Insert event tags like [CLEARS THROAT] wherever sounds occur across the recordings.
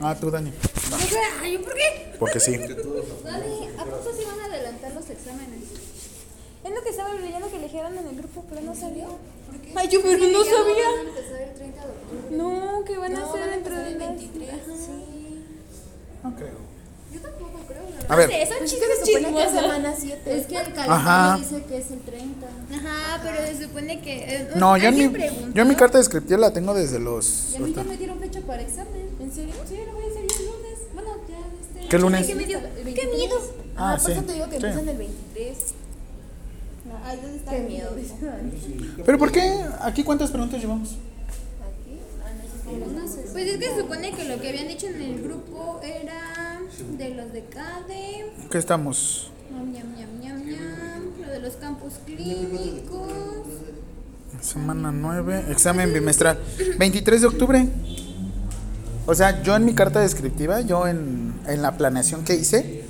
Ah, tú, Dani. Ay, ¿por qué? Porque sí. Dani, ¿a poco se van a adelantar los exámenes? Es lo que estaba leyendo que le dijeron en el grupo, pero no salió. Ay, yo pero no Ya van a sabía. empezar el 30 de octubre. No, que van a No, hacer van a dentro empezar de el las- 23. Ajá. Sí. No creo. Yo tampoco A ver. Son Pues es chismes que se supone que es semana 7. Es que el Ajá. calendario dice que es el 30. Ajá, pero se supone que. eh, No, yo en, mi, yo mi carta descriptiva la tengo desde los... Y a mí ya me dieron fecha para examen. ¿En serio? Sí, lo voy a hacer el lunes. Bueno, ya este. ¿Qué lunes? ¿Qué me dio? ¿Qué 23. miedo? Ah, Ah, por sí. eso te digo que sí. empiezan el 23. Ay, ¿dónde está Qué el miedo. ¿Pero por qué? ¿Aquí cuántas preguntas llevamos? Aquí. Algunas es- Pues es que se supone que lo que habían dicho en el grupo era de los de CADE, ¿Qué estamos? ñam, ñam, ñam, ñam, ñam, lo de los campus clínicos. Semana 9, examen bimestral. 23 de octubre. O sea, yo en mi carta descriptiva, yo en, en la planeación que hice,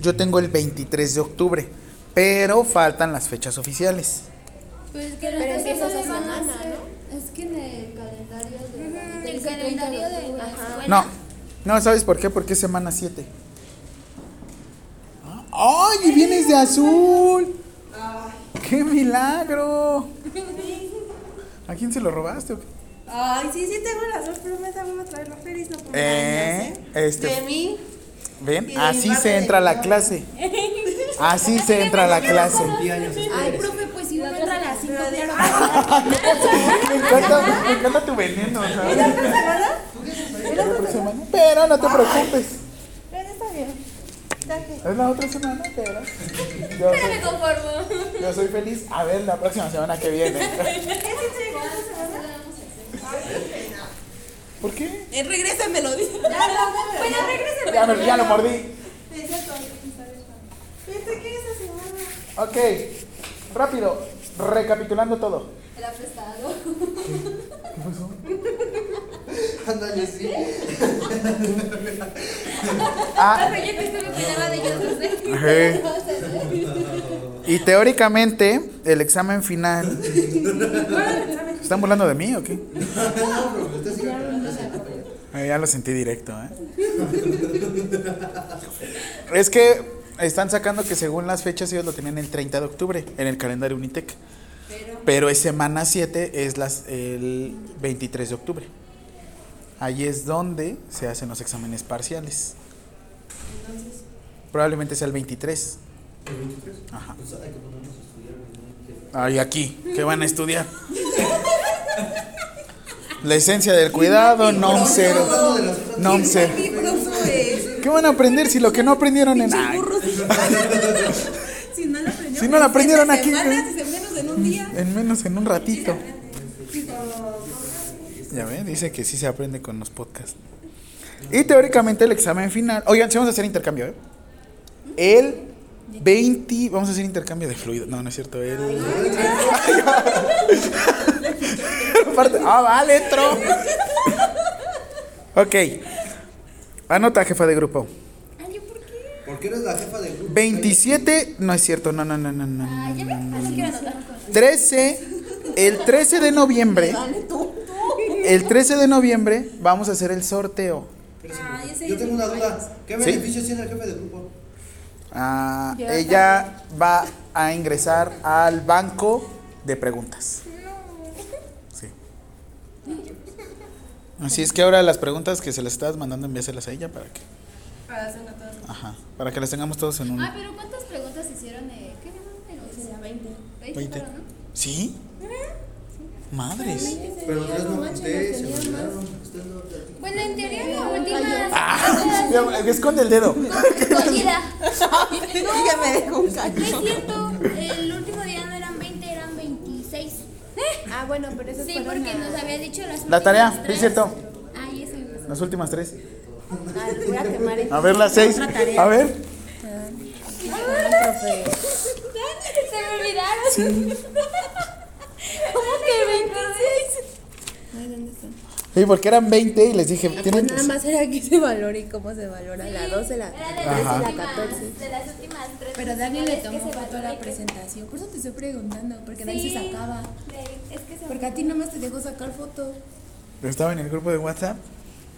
yo tengo el 23 de octubre, pero faltan las fechas oficiales. Pues que Pero empieza esa semana, ser- Es que en el calendario de. El dice 30 calendario de octubre. la escuela. No, no, ¿sabes por qué? Porque es semana 7. ¡Ay! y vienes de azul! ¡Qué milagro! ¿A quién se lo robaste? o qué? Ay, sí, sí tengo razón, pero me da a traer la feliz, no por Eh, este- De mí. ¿Ven? Así se entra a la clase. Así se entra a la clase. Ay, profe, pues si uno entra a las 5 de la Me encanta, me encanta tu veneno, ¿sabes? ¿La otra semana? Pero no te preocupes. Pero está bien. Es la otra semana, pero. [LAUGHS] Yo Pero me conformo. yo soy feliz. A ver la próxima semana que viene. [LAUGHS] ¿Por qué? Eh, dice. Bueno, regresen. Ya, me- ya lo mordí. Fíjate que esa semana. Ok, rápido. Recapitulando todo. Era prestado. ¿Qué pasó? [LAUGHS] Ándale, sí. Ah, yo me de ellos. Ajá. Y teóricamente, el examen final. ¿Se ¿Están burlando de mí o qué? Eh, ya lo sentí directo, ¿eh? Es que están sacando que según las fechas ellos lo tenían el 30 de octubre en el calendario Unitec. Pero es semana 7, es las, el 23 de octubre. Ahí es donde se hacen los exámenes parciales. Probablemente sea el 23. ¿El 23? Ajá. Pues hay que ponernos a estudiar. ¿no? Ay, aquí, ¿qué van a estudiar? La esencia del cuidado, non cero. Non cero. ¿Qué van a aprender si lo que no aprendieron en... Ay, Si no lo aprendieron. Si no lo aprendieron en aquí, ¿qué? en menos en un día. en menos en un ratito. Ya ven, dice que sí se aprende con los podcasts. Y teóricamente el examen final. Oigan, si vamos a hacer intercambio, ¿eh? El 20. Vamos a hacer intercambio de fluido. No, no es cierto. El. [LAUGHS] Aparte- ah, vale, entro. Ok. Anota, jefa de grupo. Ay, ¿yo por qué? ¿Por qué eres la jefa del grupo? 27. No es cierto, no, no, no, no, no. Ah, ya ven, así quiero anotar. 13. El 13 de noviembre. El 13 de noviembre vamos a hacer el sorteo. Ah. Yo tengo una duda. ¿Qué ¿Sí? beneficios tiene el jefe del grupo? Ah, ella va a ingresar al banco de preguntas. Sí. Así es que ahora las preguntas que se las estás mandando envíaselas a ella para que, Para ajá, para que las tengamos todos en un. Ah, pero ¿cuántas preguntas hicieron? Eh? ¿Qué número? Sería 20. 20. 20. fueron, ¿no? ¿Sí? Madres. Pero tres no apunté, se no platican. Bueno, en teoría la última. Ah, [LAUGHS] esconde el dedo. Escondida. [LAUGHS] Ya me dejó un No cacho. es cierto. El último día no eran 20, eran 26. Ah, bueno, pero eso Sí, porque nos había dicho las La tarea, sí, tres. es cierto. Ay, eso me. Las últimas tres. voy a quemar el- A ver, las seis. A ver. [LAUGHS] profe. Se me olvidaron. ¿Cómo que 26? Ay, ¿dónde están? Sí, porque eran 20 y les dije, tienen Nada más era que se valore y cómo se valora la 12, la 13 Era de Ajá. las y la últimas, 14. de las últimas tres. Pero Dani le tomó foto a la presentación. Por eso te estoy preguntando, porque ahí Sí. se sacaba. Es que se Porque a ti nomás te dejó sacar foto. Estaba en el grupo de WhatsApp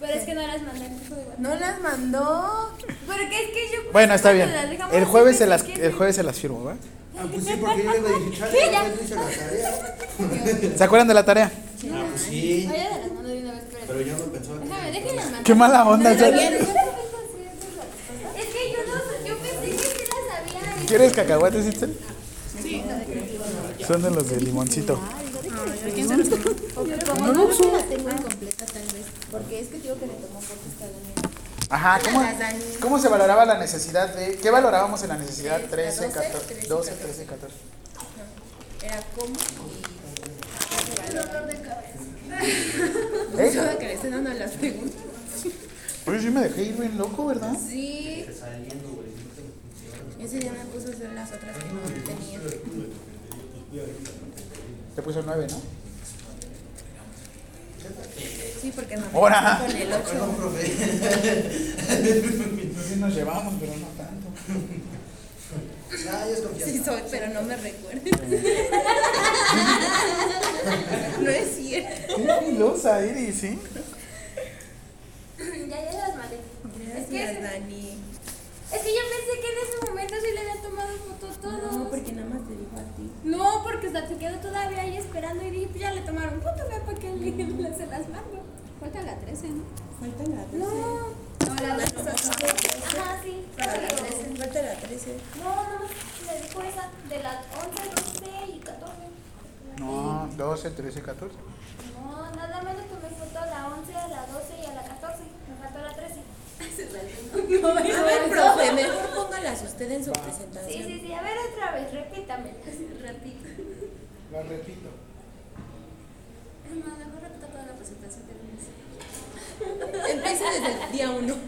Pero es que no las mandé el grupo de WhatsApp. No las mandó. Porque es que yo. Bueno, está bien. El jueves se las, pues, el jueves se las firmo, ¿va? Ah, pues sí, porque yo iba a decir, chale, ya no hice la tarea. ¿Se acuerdan de la tarea? Ah, pues sí. Oye, las mando de una vez, pero. Pero ya no. Déjame, déjenlas mandar. Qué mala onda. Es que yo no, yo pensé que sí las sabía. ¿Quieres cacahuates, Itzel? Son de los de limoncito. Como no la tengo incompleta tal vez, porque es que digo que le tomó fotos cada uno. Ajá, ¿cómo, ¿cómo se valoraba la necesidad de... ¿Qué valorábamos en la necesidad 13, 12, 14, 13, 12, 13, 14? Era como ¿Eh? [LAUGHS] Yo que le estén dando las preguntas. Oye, sí me dejé ir bien loco, ¿verdad? Sí. Ese día me puso a hacer las otras que no tenía. Te puso 9, ¿no? Sí, porque no. ¡Hora! Con el 8. Perdón, profe. Sí nos llevamos, pero no tanto. Sí soy, pero no me recuerdo. no es cierto. Qué filosa eres, ¿sí? Ya, ya las mandé. Es que, Gracias, Dani. es que yo pensé que en ese momento sí le había tomado foto todo. No, porque nada más te dijo a ti. No, porque hasta se quedó todavía ahí esperando y dije, pues ya le tomaron foto, vea para que le, se las mando. Falta la 13, ¿no? Falta la 13. No. No, la Ajá, sí. Falta la 13. Falta la 13. No, no, me dijo esa de las 11, 12 y 14. No, 12, 13, 14. No, nada más le tomé foto a la 11, a la 12 y a la 14. Me faltó la 13. [LAUGHS] A ver, profe, mejor póngalas usted en su Sí, presentación. sí, sí. A ver otra vez, repítame. Repito. La repito. Es más, mejor repito toda la presentación de lunes. [LAUGHS] Empieza desde el día 1. [LAUGHS]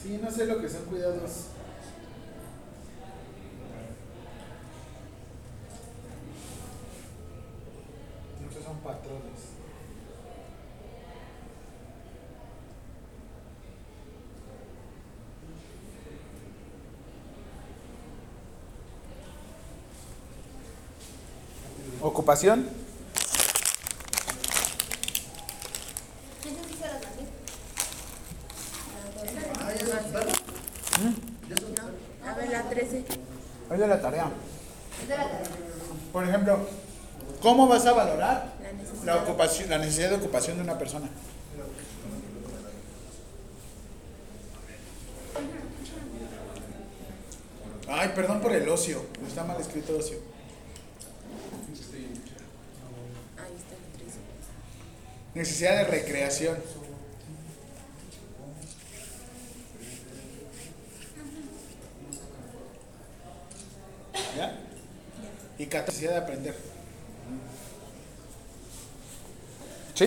Sí, no sé lo que son cuidados. Muchos son patrones. Ocupación. Esas sí se las mandé. Ah, ya son ¿vale? Ya son A ver, la 13. Es de la tarea. Es de la tarea. Por ejemplo, ¿cómo vas a valorar La necesidad. la ocupación, la necesidad de ocupación de una persona? Ay, perdón por el ocio. Está mal escrito ocio. Ahí está la 13. Necesidad de recreación. ¿Ya? Y capacidad de aprender. ¿Sí?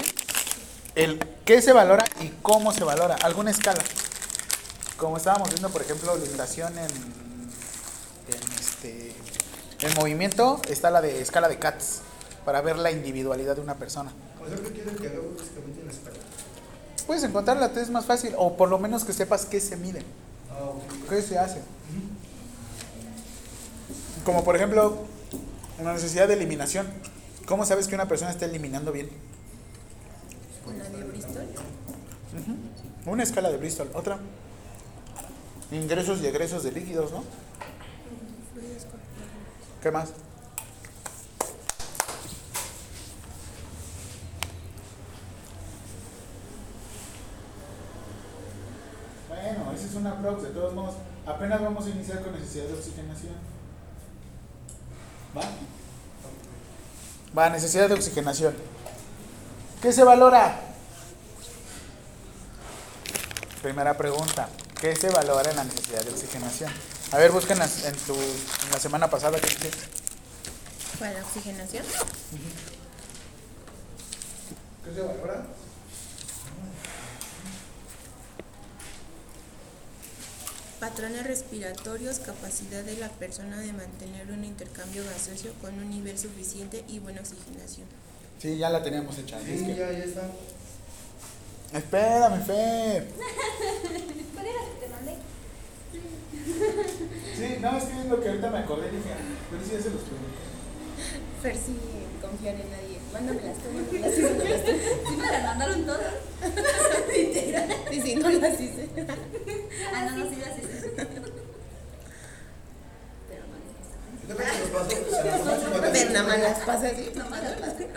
El qué se valora y cómo se valora. Alguna escala. Como estábamos viendo, por ejemplo, ilustración en, en este en movimiento, está la de escala de CATS para ver la individualidad de una persona. O sea, ¿qué quieren que hagamos básicamente en la escuela? Puedes encontrarla, te es más fácil, o por lo menos que sepas qué se mide, Ah, qué se hace. Como por ejemplo, una necesidad de eliminación. ¿Cómo sabes que una persona está eliminando bien? La de Bristol. Una escala de Bristol, otra. Ingresos y egresos de líquidos, ¿no? ¿Qué más? Bueno, esa es una prox, de todos modos. Apenas vamos a iniciar con necesidad de oxigenación. ¿Va? Va, necesidad de oxigenación. ¿Qué se valora? Primera pregunta. ¿Qué se valora en la necesidad de oxigenación? A ver, busquen las- en, tu, en la semana pasada. ¿qué dice? Para la oxigenación. ¿Qué se valora? Patrones respiratorios, capacidad de la persona de mantener un intercambio gaseoso con un nivel suficiente y buena oxigenación. Sí, ya la teníamos hecha. así es Sí, que- ya, ya está. Espérame, Fer. [LAUGHS] ¿Cuál era que te mandé? Sí, no, es que es lo que ahorita me acordé y dije, "Ah, pero sí ya se los pregunté. Fer sin confiar en nadie. Mándamelas tú, mándamelas tú, mándamelas tú. Sí me las mandaron todas. [LAUGHS] Literal. Y si no las hice. Ah, no, no, sí las hice. Pero no que- Pero nada más las pasa así. No me las pasé.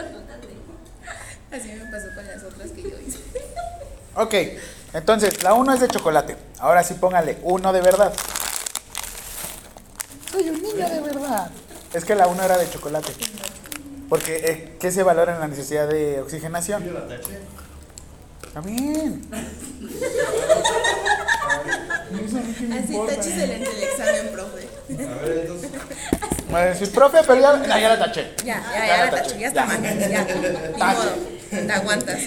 Así me pasó con las otras que yo hice. Ok, entonces la 1 es de chocolate. Ahora sí póngale uno de verdad. Soy un niño de verdad. Es que la 1 era de chocolate. Porque, eh, ¿qué se valora en la necesidad de oxigenación? Yo la taché. También. Así tachíselo en el examen, profe. A ver, entonces. Me profe, pero ya, no, ya la taché. Ya, ya, ya, la taché, ya está mal. Ya, ni. Te aguantas.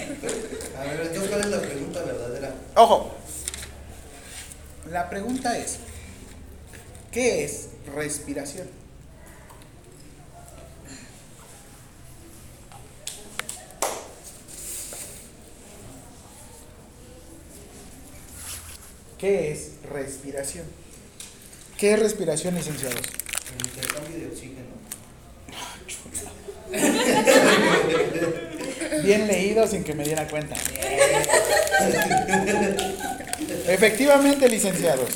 A ver, entonces, ¿cuál es la pregunta verdadera? Ojo. La pregunta es, ¿qué es respiración? ¿Qué es respiración? ¿Qué es respiración, licenciados? El intercambio de oxígeno. [LAUGHS] Bien leído sin que me diera cuenta. Efectivamente, licenciados.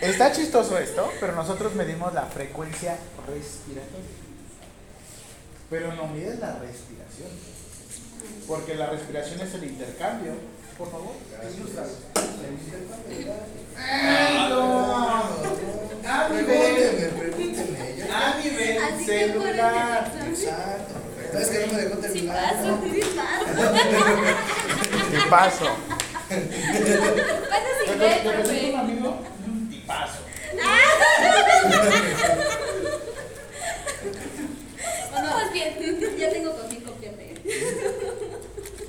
Está chistoso esto, pero nosotros medimos la frecuencia respiratoria. Pero no mides la respiración. Porque la respiración es el intercambio. Por favor. A pregúntenme. ya. a nivel que por celular. el Exacto. perfecto. Es que no me dejó Sí terminar. paso, paso. Tipazo. ¿Cuánto Te sí te- ve, te presento un amigo un tipazo. Vamos bien. [LAUGHS] Ya tengo con quién copiarte.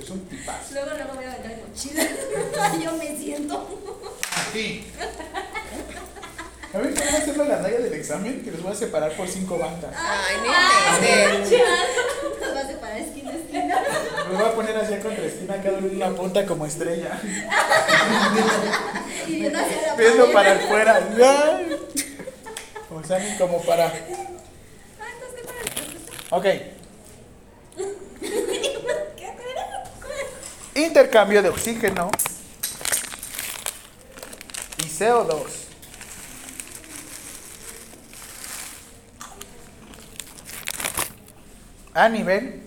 Es un tipazo. Luego, luego voy a aventar mi mochila. Yo me siento. Aquí. A ver, ¿podemos hacerlo en la raya del examen? Que los voy a separar por cinco bancas. Ay, Ay, neta. qué chido. Nos va a separar esquina a esquina. Los voy a poner así a contra esquina, cada uno en una punta como estrella. [LAUGHS] Y viendo hacia la Viendo para afuera. O sea, como para. Ah. Ok. [LAUGHS] ¿Qué era? Intercambio de oxígeno y CO2. A nivel.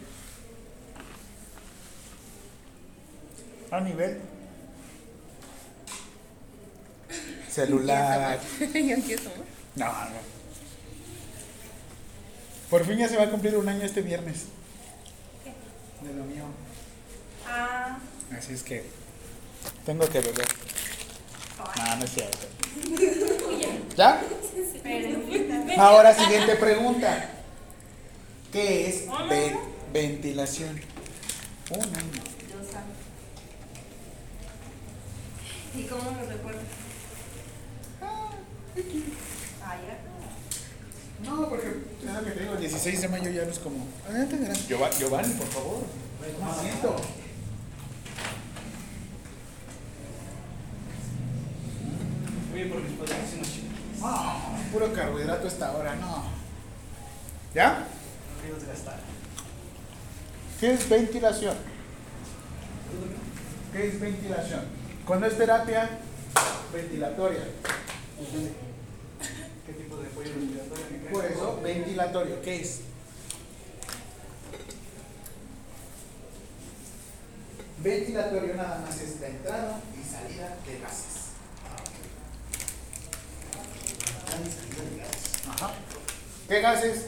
A nivel. Celular. [LAUGHS] No, no. Por fin ya se va a cumplir un año este viernes. De lo mío. Ah, Así es que tengo que beber. No, no es cierto. [LAUGHS] ¿Ya? Ahora, siguiente pregunta. ¿Qué es ve- ventilación? Un año. ¿y cómo me recuerdo? Ah, ya. No, porque es lo que te digo, el 16 de mayo ya no es como. Giova- Giovanni, por favor. Me siento. Oye, por mis padres hacen los chicos. No, puro carbohidrato esta hora, no. ¿Ya? ¿Qué es ventilación? ¿Qué es ventilación? Cuando es terapia ventilatoria. ¿Qué tipo de apoyo cae? Por eso, ventilatorio, ¿qué es? Ventilatorio nada más es la entrada y salida de gases. Entrada y salida de gases. Ajá. ¿Qué gases?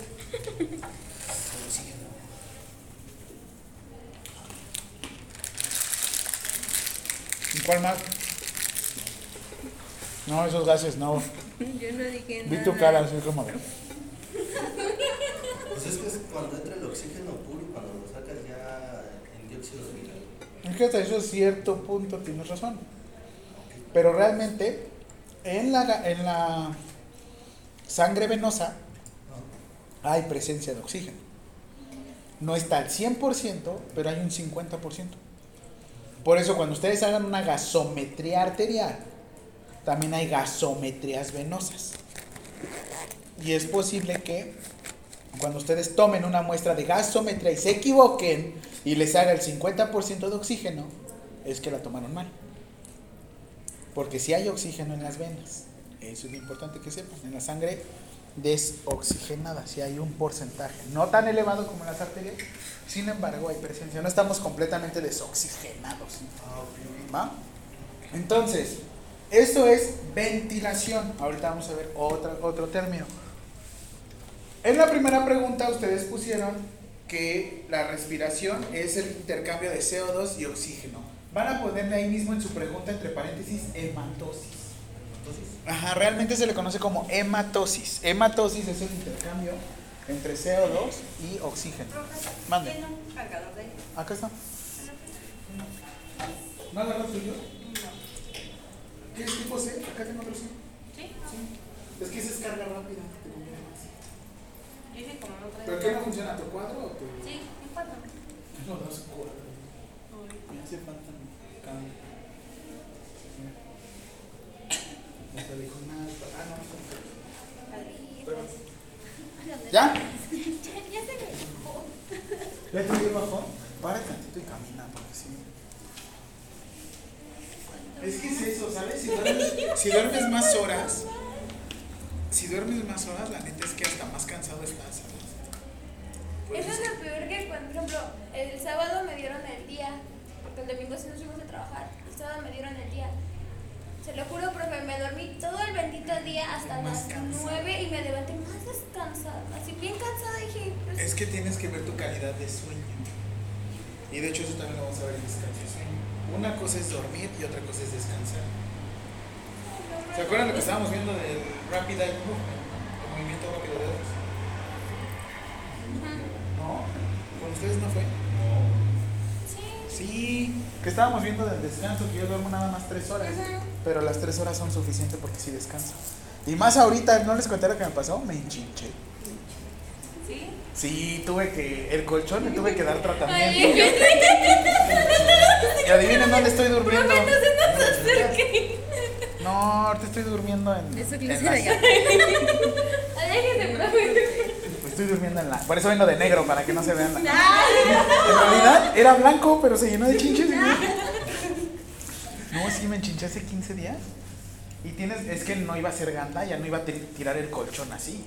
¿Y cuál más? No, esos gases no. Yo no dije Vi nada. tu cara así como. Pues es que es cuando entra el oxígeno puro y cuando lo sacas ya el dióxido de nitrógeno. Es que hasta eso cierto punto tienes razón. Pero realmente, en la, en la sangre venosa hay presencia de oxígeno. No está al 100%, pero hay un 50%. Por eso cuando ustedes hagan una gasometría arterial, también hay gasometrías venosas. Y es posible que cuando ustedes tomen una muestra de gasómetra y se equivoquen y les haga el 50% de oxígeno, es que la tomaron mal. Porque si hay oxígeno en las venas, eso es importante que sepan, en la sangre desoxigenada, si hay un porcentaje, no tan elevado como en las arterias, sin embargo hay presencia, no estamos completamente desoxigenados. ¿Va? Entonces, esto es ventilación. Ahorita vamos a ver otra, otro término. En la primera pregunta ustedes pusieron que la respiración es el intercambio de CO2 y oxígeno. Van a ponerle ahí mismo en su pregunta entre paréntesis hematosis. Ajá, realmente se le conoce como hematosis. Hematosis es el intercambio entre CO2 y oxígeno. Mande. ¿Tiene un cargador de Acá está. ¿No agarras tuyo? ¿Qué es tipo C? Acá tengo otro C. ¿Sí? Es que esa es carga rápida. te conviene más. Dice como no trae. ¿Pero qué no funciona? ¿Tu cuadro o tu.? Sí, un cuatro. [LAUGHS] No, no es cuadro. Me hace falta mi cambio. No te dijo nada. Ah, no, no. ¿Ya? Ya se me dejó. ¿Ya te? Para tantito y camina, porque sí. Es que es eso, ¿sabes? Si duermes, si duermes más horas, si duermes más horas, la neta es que hasta más cansado estás, eso es lo peor que cuando, por ejemplo, el sábado me dieron el día, porque el domingo sí nos fuimos a trabajar. El sábado me dieron el día. Se lo juro, profe, me dormí todo el bendito día hasta las. 9 y me levanté más descansada. Así bien cansada dije, pues, Es que tienes que ver tu calidad de sueño. Y de hecho eso también lo vamos a ver en descanso sueño. Una cosa es dormir y otra cosa es descansar. ¿Se acuerdan lo que estábamos viendo del Rapid Eye Movement? El movimiento rápido de ojos. ¿No? ¿Con ustedes no fue? Sí. Que estábamos viendo del descanso, que yo duermo nada más tres horas, pero las tres horas son suficientes porque sí descanso. Y más ahorita, ¿no les conté lo que me pasó? Me enchinché. ¿Sí? Sí, tuve que, el colchón me tuve que dar tratamiento. Ay, Y adivinen dónde estoy durmiendo. no se nos acerque. No, ahorita estoy durmiendo en. Eso en clase la- profe. Estoy durmiendo en la. Por eso vengo de negro, para que no se vean la. En realidad era blanco, pero se llenó de chinches. y- No, sí, me enchinché hace 15 días. Y tienes, es que no iba a ser ganda, ya no iba a ti- tirar el colchón así.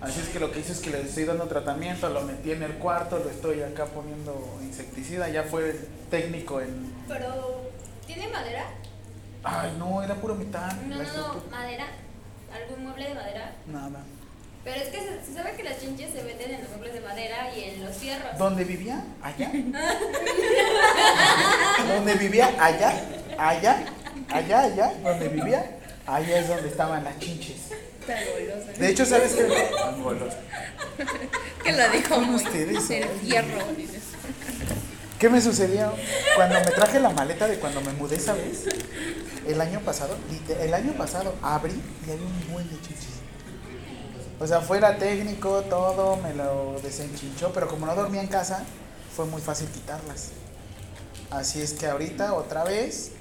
Así es que lo que hice es que le estoy dando tratamiento, lo metí en el cuarto, lo estoy acá poniendo insecticida, ya fue técnico en... Pero, ¿tiene madera? Ay, no, era puro metal. No, no, no, madera. ¿Algún mueble de madera? Nada. Pero es que se, se sabe que las chinches se venden en los muebles de madera y en los fierros. ¿Dónde vivía? Allá. [LAUGHS] ¿Dónde vivía? Allá. Allá. Allá, allá. Donde vivía. Allá es donde estaban las chinches. De hecho, ¿sabes qué? Que lo dijo Con muy. ustedes, El. ¿Qué me sucedió? Cuando me traje la maleta de cuando me mudé esa vez, el año pasado, el año pasado abrí y había un buen de chinches. O sea, fuera técnico, todo, me lo desenchinchó, pero como no dormía en casa, fue muy fácil quitarlas. Así es que ahorita otra vez,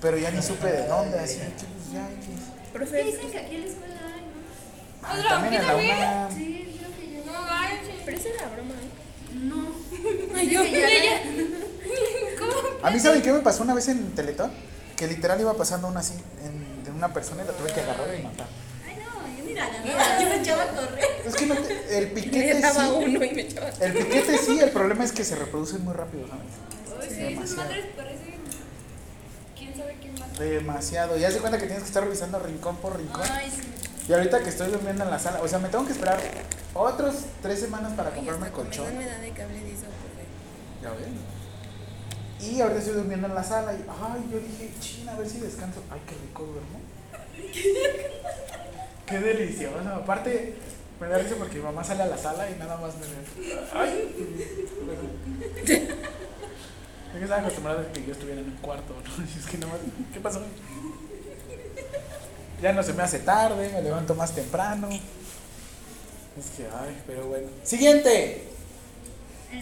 pero ya ni supe de dónde, así que pues ya. Profe, Dicen que aquí en la escuela hay, ¿no? Ah, ¿Otra? también. UNAM. Sí, creo que yo. No pero esa es la broma, ¿eh? No. [LAUGHS] Ay, yo Dice ya- ella. [LAUGHS] ¿Cómo? A mí, ¿saben qué me pasó una vez en Teletón? Que literal iba pasando una así, en- de una persona y la tuve que agarrar y matar. [LAUGHS] Yo la me echaba a correr. Es que no te- el [LAUGHS] piquete sí. uno y me echaba. El piquete sí, el problema es que se reproducen muy rápido, ¿sabes? Ay, sí, esas Demasiado. madres parecen. ¿Quién sabe quién más? Demasiado. Ya se cuenta que tienes que estar revisando rincón por rincón. Ay, sí. Y ahorita que estoy durmiendo en la sala, o sea, me tengo que esperar otros tres semanas para Ay, comprarme el hasta colchón. comedor me da de cable de eso, profe. Ya ven. Y ahorita estoy durmiendo en la sala y, ay, yo dije, china, a ver si descanso. Ay, qué rico duermo. [LAUGHS] qué delicioso. Aparte, me da risa porque mi mamá sale a la sala y nada más me ve. Ay. Es que estaba a que yo estuviera en un cuarto, ¿no? Y [LAUGHS] es que no me- ¿Qué pasó? Ya no se me hace tarde, me levanto más temprano. Es que, ay, pero bueno. Siguiente.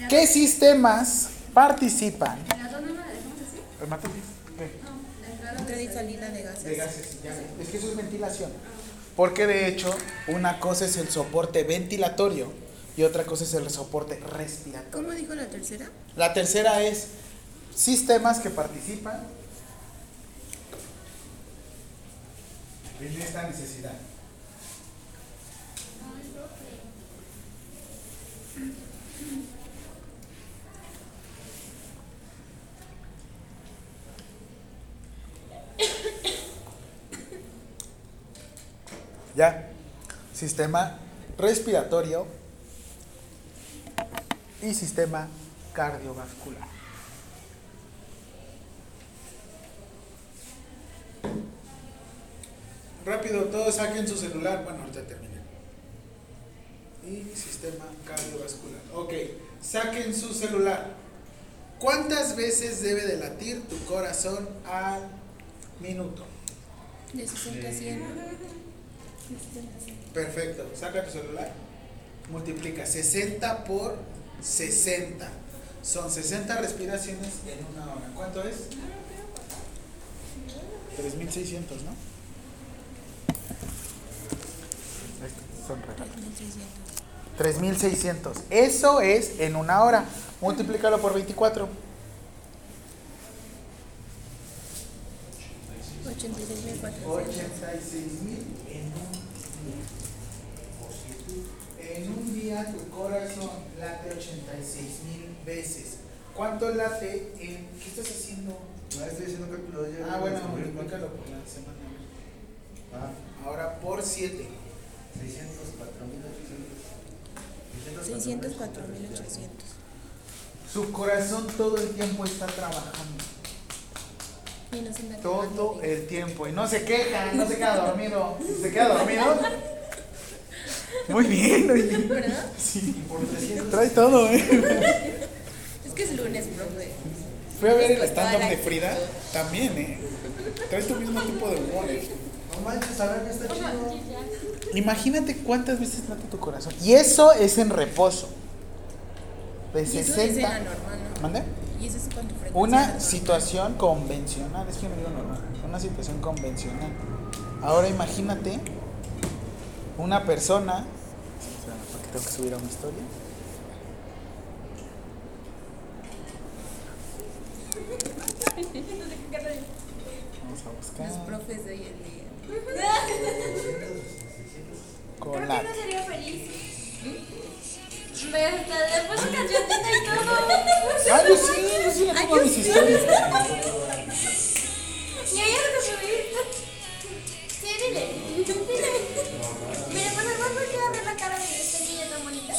¿Qué sistemas participan? En las dos no me la dejamos así. ¿qué? No, la entrada. Entrada y salida de gases. De gases, ya. Es que eso es ventilación. Porque de hecho, una cosa es el soporte ventilatorio y otra cosa es el soporte respiratorio. ¿Cómo dijo la tercera? La tercera es sistemas que participan en esta necesidad. Ya, sistema respiratorio y sistema cardiovascular. Rápido, todos saquen su celular. Bueno, ahorita terminé. Y sistema cardiovascular. Ok, saquen su celular. ¿Cuántas veces debe de latir tu corazón al minuto? De 60 a 100. Perfecto, saca tu celular. Multiplica 60 por 60. Son 60 respiraciones en una hora. ¿Cuánto es? 3600, ¿no? Son regalos. 3600. Eso es en una hora. Multiplícalo por 24. 86.400. 86 mil en un día. En un día tu corazón late 86 mil veces. ¿Cuánto late en... ¿Qué estás haciendo? No, estoy haciendo cálculo. Ah, bueno, multiplícalo por la semana. Ah, Ahora por 7. 604.800. 604.800. Su corazón todo el tiempo está trabajando. Todo el tiempo. Y no se queja, no se queda dormido. ¿Se queda dormido? [LAUGHS] Muy bien, oye. ¿Verdad? Sí. Por 300. Trae todo, ¿eh? Es que es lunes, profe. Fui a ver el stand-up de Frida. También, ¿eh? Trae tu mismo tipo de humor, ¿eh? No manches, a ver, está chido. Imagínate cuántas veces late tu corazón. Y eso es en reposo. De Y eso es 60. era normal, ¿no? ¿Mande? Y eso es frecuencia. Una situación convencional, es que me digo normal, una situación convencional. Ahora imagínate una persona, espérame, porque tengo que subir a una historia. Vamos a Los buscar profes de hoy en día. Creo colar. que no sería feliz. Hasta le puse cancioncita y todo. Ah, yo sí, yo sí le pongo mis historias. Y ella lo que subí. Sí, dile. Dile. Mira, por favor, ¿por qué abre la cara de esta niña tan bonita?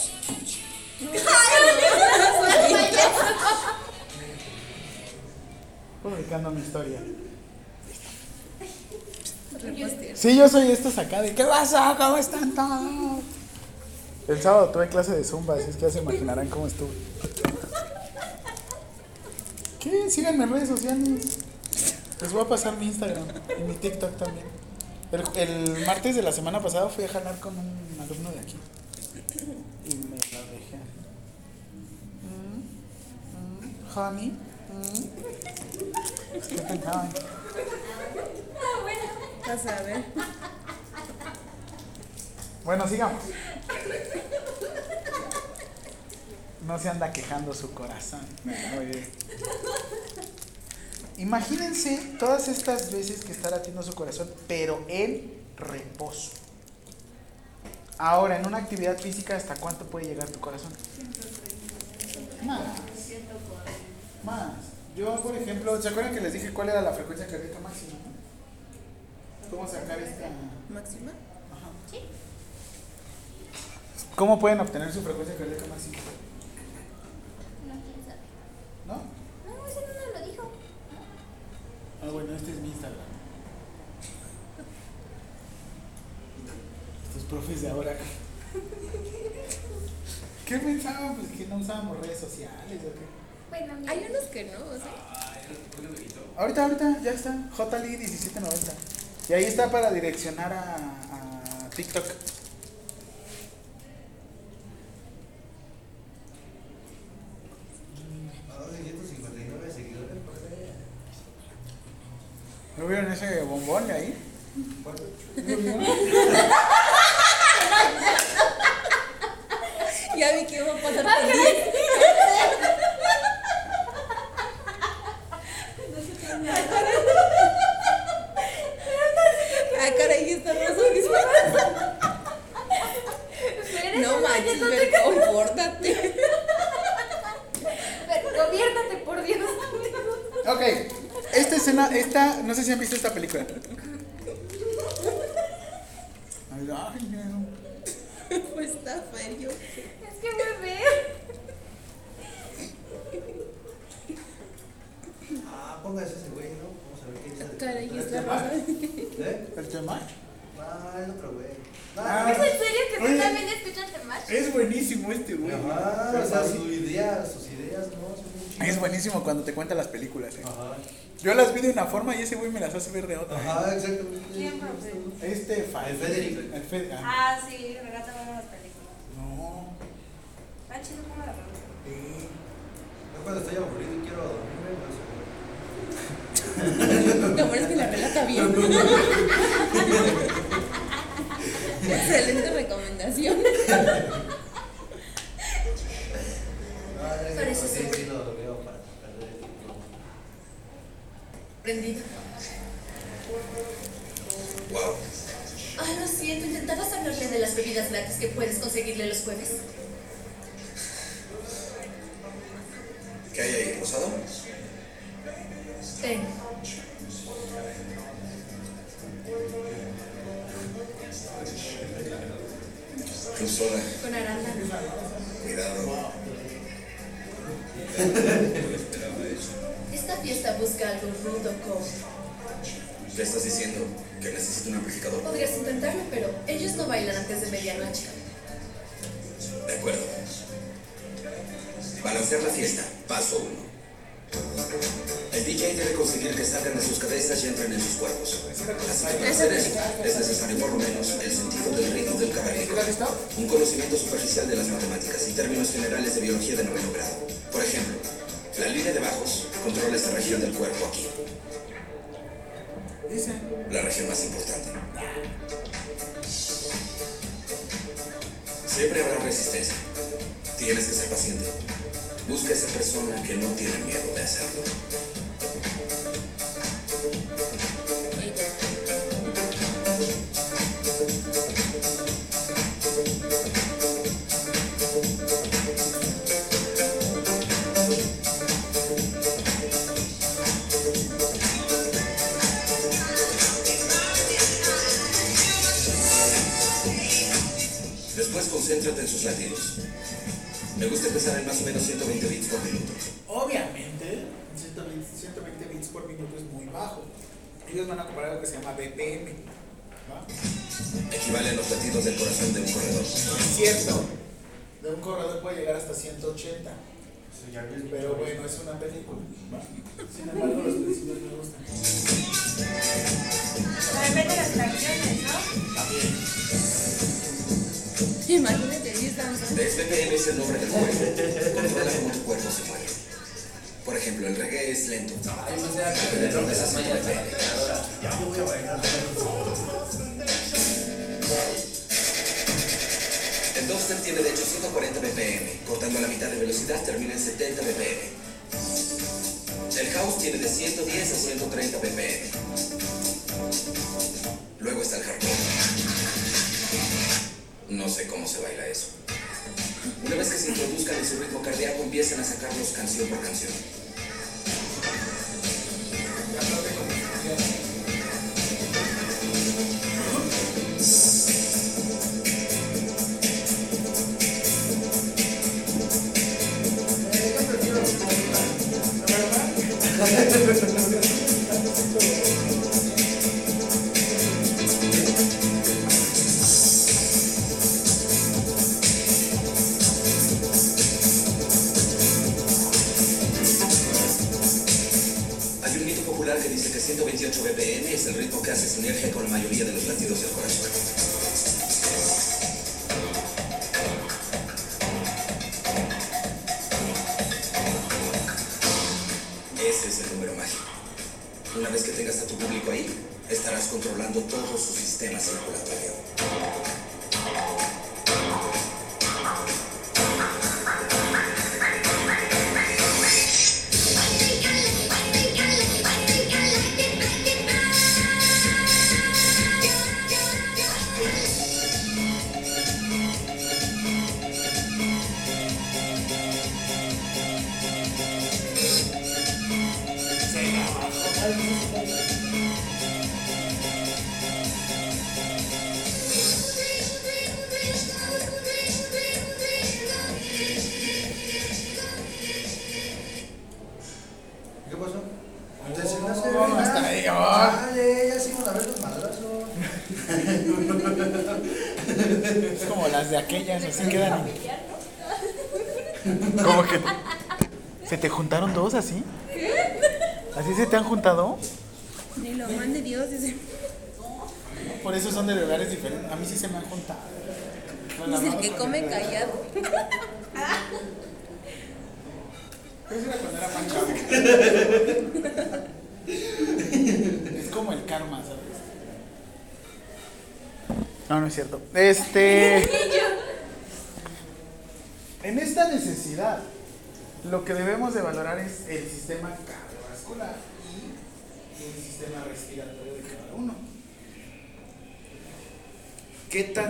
Publicando mi historia. Sí, yo soy estos acá de ¿qué pasa? ¿Cómo están todos? El sábado tuve clase de zumba, así es que ya se imaginarán cómo estuve. ¿Qué? Síganme en redes sociales. Les voy a pasar mi Instagram y mi TikTok también. El, el martes de la semana pasada fui a jalar con un alumno de aquí. Y me lo dejé. Mm, mm, honey. mm. ¿Qué pensaban? Vas a ver. Bueno, sigamos. No se anda quejando su corazón. Muy bien. Imagínense todas estas veces que está latiendo su corazón, pero en reposo. Ahora, en una actividad física, ¿hasta cuánto puede llegar tu corazón? Más. Más. Yo, por ejemplo, ¿se acuerdan que les dije cuál era la frecuencia cardíaca máxima? ¿Cómo sacar esta? ¿Máxima? ¿Cómo pueden obtener su frecuencia cardíaca máxima? No, quién sabe. ¿No? No, ese no nos lo dijo. Ah, bueno, este es mi Instagram. Estos profes de ahora. [LAUGHS] ¿Qué pensaban? Pues que no usábamos redes sociales o qué. Bueno, mira. Hay unos que no, o sea. Ahorita, ahorita, ya está. JLI 1790. Y ahí está para direccionar a, a TikTok. A 259 seguidores. ¿No vieron ese bombón de ahí? Ya vi que iba a pasar feliz. Ah, caray, está más No manches, pero compórtate. Pero Gobiérnate, por Dios. Ok, esta escena, esta, no sé si han visto esta película. Ay, ay, no. Pues está feo. Es que me veo. Ah, póngase ese güey, ¿no? Vamos a ver qué dice. Caray, está tema? rosa. ¿Eh? ¿El tema? Ah, el otro güey. Ah. ¿Es en serio que Oye. tú también escuchas Temash? Es buenísimo este güey. Ajá, Pero o sea, sí. sus ideas, sus ideas, ¿no? Son muy chidas. Es buenísimo cuando te cuenta las películas. eh. Ajá. Yo las vi de una forma y ese güey me las hace ver de otra. eh. Ajá, exactamente. ¿Quién, profe? Este El Federico. El ah. Sí, Renata vemos las películas. No. Ah, chido, ¿cómo la vemos? eh. Yo cuando estoy aburrido y quiero dormirme, pues. [LAUGHS] Lo bueno es que la relata bien. [LAUGHS] [LAUGHS] Excelente recomendación. Ay, Parece pues, sí, seguro. sí, lo veo para perder el tiempo. Prendido. Wow. Ah, lo siento, ¿intentabas hablarle de las bebidas gratis que puedes conseguirle los jueves? ¿Qué hay ahí, rosado? Ten. Tu soda. Con arándano. Cuidado. Esta fiesta busca algo rudo, Cole. ¿Qué estás diciendo? ¿Que necesito un amplificador? Podrías intentarlo, pero ellos no bailan antes de medianoche. Acuerdo. Balancear la fiesta. Paso 1. El DJ debe conseguir que salgan de sus cabezas y entren en sus cuerpos. Así que para hacer eso, es necesario por lo menos el sentido del ritmo del caballero. Un conocimiento superficial de las matemáticas y términos generales de biología de noveno grado. Por ejemplo, la línea de bajos controla esta región del cuerpo aquí. La región más importante. Siempre habrá resistencia. Tienes que ser paciente. Busca a esa persona que no tiene miedo de hacerlo. Concéntrate en sus latidos. Me gusta empezar en más o menos 120 bits por minuto. Obviamente, 120, 120 bits por minuto es muy bajo. Ellos van a comparar algo que se llama BPM. ¿va? Equivale a los latidos del corazón de un corredor. Es cierto. De un corredor puede llegar hasta 180. Eso ya no es Pero bueno, es una película. Sin embargo, los principios me gustan. Depende de las canciones, ¿no? Imagínate, ahí estamos. Es BPM es el nombre del cuerpo. Controla cómo tu cuerpo se mueve. Por ejemplo, el reggae es lento. Pero el rock es así BPM. Yo voy a bailar. El dubstep tiene de hecho 140 BPM. Cortando a la mitad de velocidad termina en 70 BPM. El house tiene de 110 a 130 BPM. Luego está el hardcore. No sé cómo se baila eso. Una vez que se introduzcan en su ritmo cardíaco, empiezan a sacarlos canción por canción.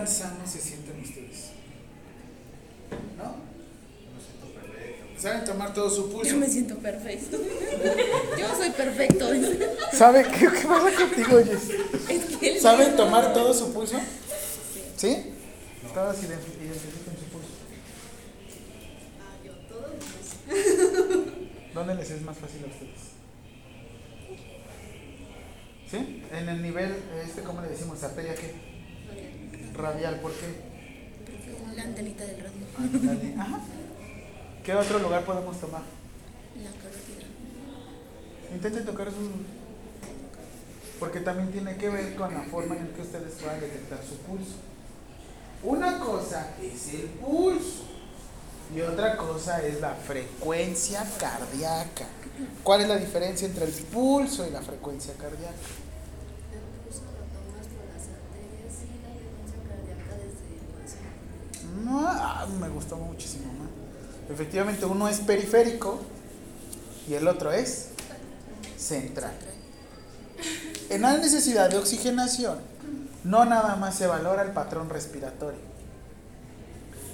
Tan sanos se sienten ustedes? ¿No? ¿Saben tomar todo su pulso? Yo me siento perfecto. [LAUGHS] Yo soy perfecto. dice. ¿Sabe qué, qué pasa contigo, Jess? Es que él- ¿Saben tomar todo su pulso? ¿Sí? Todos identif- identifican su pulso. ¿Dónde les es más fácil a ustedes? ¿Sí? En el nivel, este, ¿cómo le decimos? ¿Arteria qué? Radial, ¿por qué? La antenita del radio. Ándale. Ajá. ¿Qué otro lugar podemos tomar? La carótida. Intenten tocar su... Porque también tiene que ver con la forma en que ustedes puedan detectar su pulso. Una cosa es el pulso y otra cosa es la frecuencia cardíaca. ¿Cuál es la diferencia entre el pulso y la frecuencia cardíaca? No, ah, me gustó muchísimo más. Efectivamente, uno es periférico y el otro es central. En la necesidad de oxigenación, no nada más se valora el patrón respiratorio,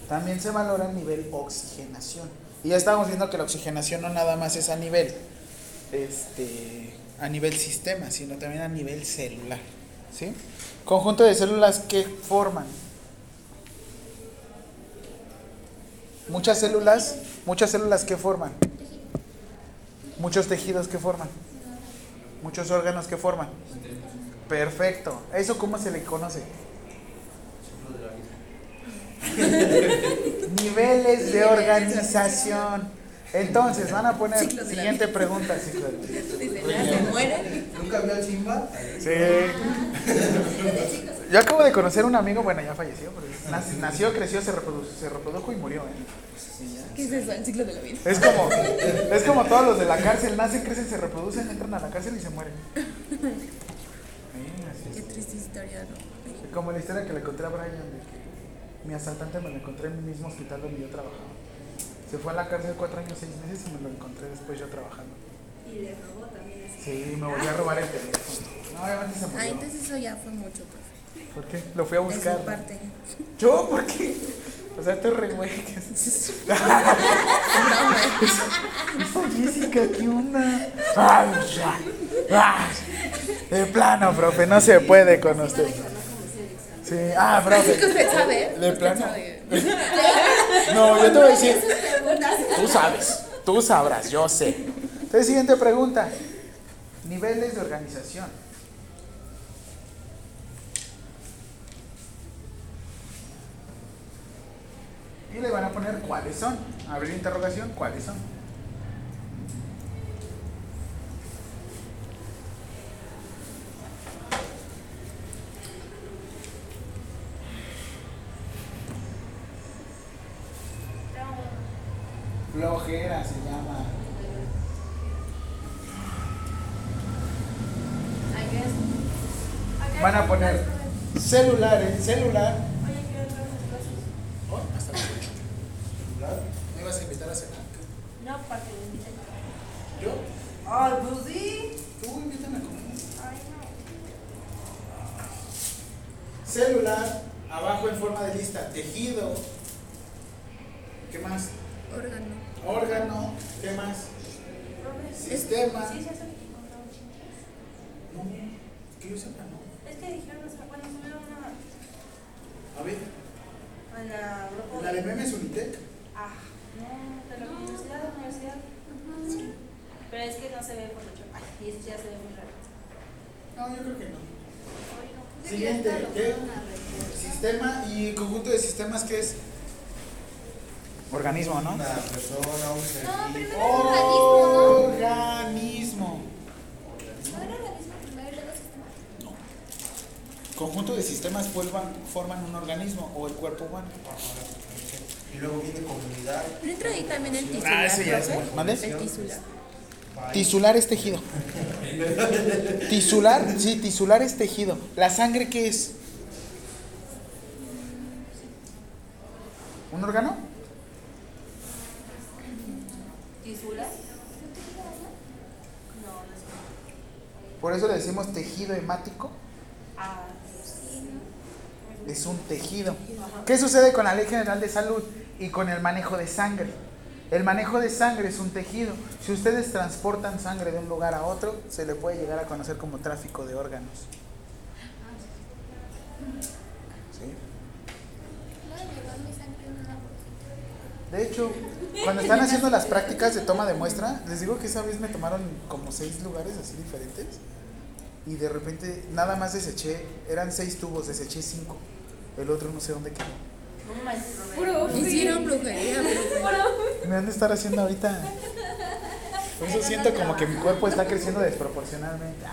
también se valora el nivel oxigenación. Y ya estamos viendo que la oxigenación no nada más es a nivel, este, a nivel sistema, sino también a nivel celular. ¿sí? Conjunto de células que forman. Muchas células, muchas células que forman. Muchos tejidos que forman. Muchos órganos que forman. Perfecto. ¿Eso cómo se le conoce? [LAUGHS] Niveles de organización. Entonces, van a poner siguiente pregunta. ciclo. ¿Nunca vio al Simba? Sí. Yo acabo de conocer un amigo, bueno, ya falleció, pero nació, creció, se reprodujo, se reprodujo y murió. ¿eh? ¿Qué es eso? El ciclo de la vida. Es como, es como todos los de la cárcel, nacen, crecen, se reproducen, entran a la cárcel y se mueren. Sí, así Qué triste historia, ¿no? Como la historia que le conté a Brian de que mi asaltante me lo encontré en el mismo hospital donde yo trabajaba. Se fue a la cárcel cuatro años, seis meses y me lo encontré después yo trabajando. Y le robó también ese. Sí, me volvió a robar el teléfono. No, obviamente se Ah, murió. entonces eso ya fue mucho, profe. ¿Por qué? Lo fui a De buscar. su parte. ¿Yo? ¿Por qué? O sea, este re güey Jessica, ¿qué onda? Ay, ya. Ay. De plano, profe, no se puede con usted. Sí, ah, profe. que usted sabe. De usted plano. No, yo te voy a decir. Tú sabes, tú sabrás, yo sé. Entonces, siguiente pregunta. Niveles de organización. Y le van a poner cuáles son. Abrir interrogación, cuáles son. Flojera se llama. Van a poner celular en celular. Oye, quiero entrar a tus clases. Oh, hasta luego. ¿Celular? ¿Me ibas a invitar a cenar? No, para que le inviten. ¿Yo? Ay, pues sí. Tú invítame a comer. Ay, no. Celular, abajo en forma de lista, tejido. ¿Qué más? Órgano. Órgano, ¿qué más? Profe, Sistema. Sí, ya se encontramos. No, que yo sepa, no. Es que dijeron, o sea, cuando subieron una. A ver, En la grupo. la de memes Unitec. Ah, no, de la universidad, de la universidad. Pero es que no se ve Photoshop. Ay, y eso ya se ve muy raro. No, yo creo que no. Ay, no. Siguiente, ¿qué? Sistema y conjunto de sistemas, ¿qué es? Organismo, ¿no? Una persona, un ser No, vivo. primero era organismo, Organismo. ¿no? ¿No era organismo primero y luego sistema? Conjunto de sistemas forman, forman un organismo o el cuerpo humano. Y luego viene comunidad. ¿No entra ahí también el tisular, Ah, ese ya es profe? bueno. ¿Mande? El tisular. Tisular es tejido. Tisular, sí, tisular es tejido. ¿La sangre qué es? ¿Un órgano? ¿Tisula? No, no es. Por eso le decimos tejido hemático. Ah, Es un tejido. ¿Qué sucede con la Ley General de Salud y con el manejo de sangre? El manejo de sangre es un tejido. Si ustedes transportan sangre de un lugar a otro, se le puede llegar a conocer como tráfico de órganos. ¿Sí? De hecho, cuando están haciendo las prácticas de toma de muestra, les digo que esa vez me tomaron como seis lugares así diferentes y de repente nada más deseché, eran seis tubos, deseché cinco. El otro no sé dónde quedó. Hicieron brujería, profe. Me han de estar haciendo ahorita. Por eso siento como que mi cuerpo está creciendo desproporcionalmente.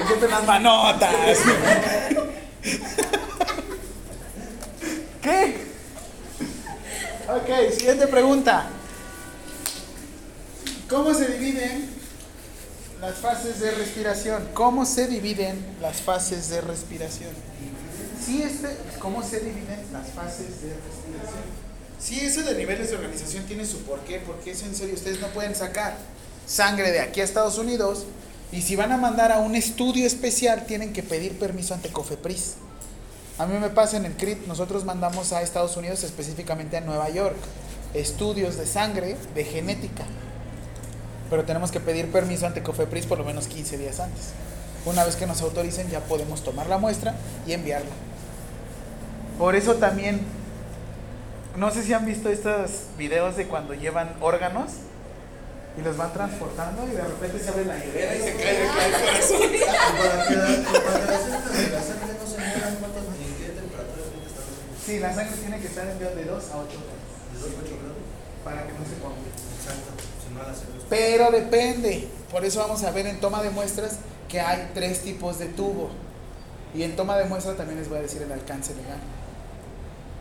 Me siento unas manotas. ¿Qué? Ok, siguiente pregunta. ¿Cómo se dividen las fases de respiración? ¿Cómo se dividen las fases de respiración? Sí, este, ¿cómo se dividen las fases de respiración? Sí, eso de niveles de organización tiene su porqué, porque es en serio, ustedes no pueden sacar sangre de aquí a Estados Unidos y si van a mandar a un estudio especial tienen que pedir permiso ante Cofepris. A mí me pasa en el CRIT, nosotros mandamos a Estados Unidos, específicamente a Nueva York, estudios de sangre, de genética. Pero tenemos que pedir permiso ante Cofepris por lo menos 15 días antes. Una vez que nos autoricen ya podemos tomar la muestra y enviarla. Por eso también, no sé si han visto estos videos de cuando llevan órganos y los van transportando y de repente se abre la hilera y se cae, cae el corazón. Sí, la sangre tiene que estar en de 2 a 8 grados ¿De dos a ocho grados? para que no se ponga. Exacto. Pero depende. Por eso vamos a ver en toma de muestras que hay tres tipos de tubo. Y en toma de muestra también les voy a decir el alcance legal.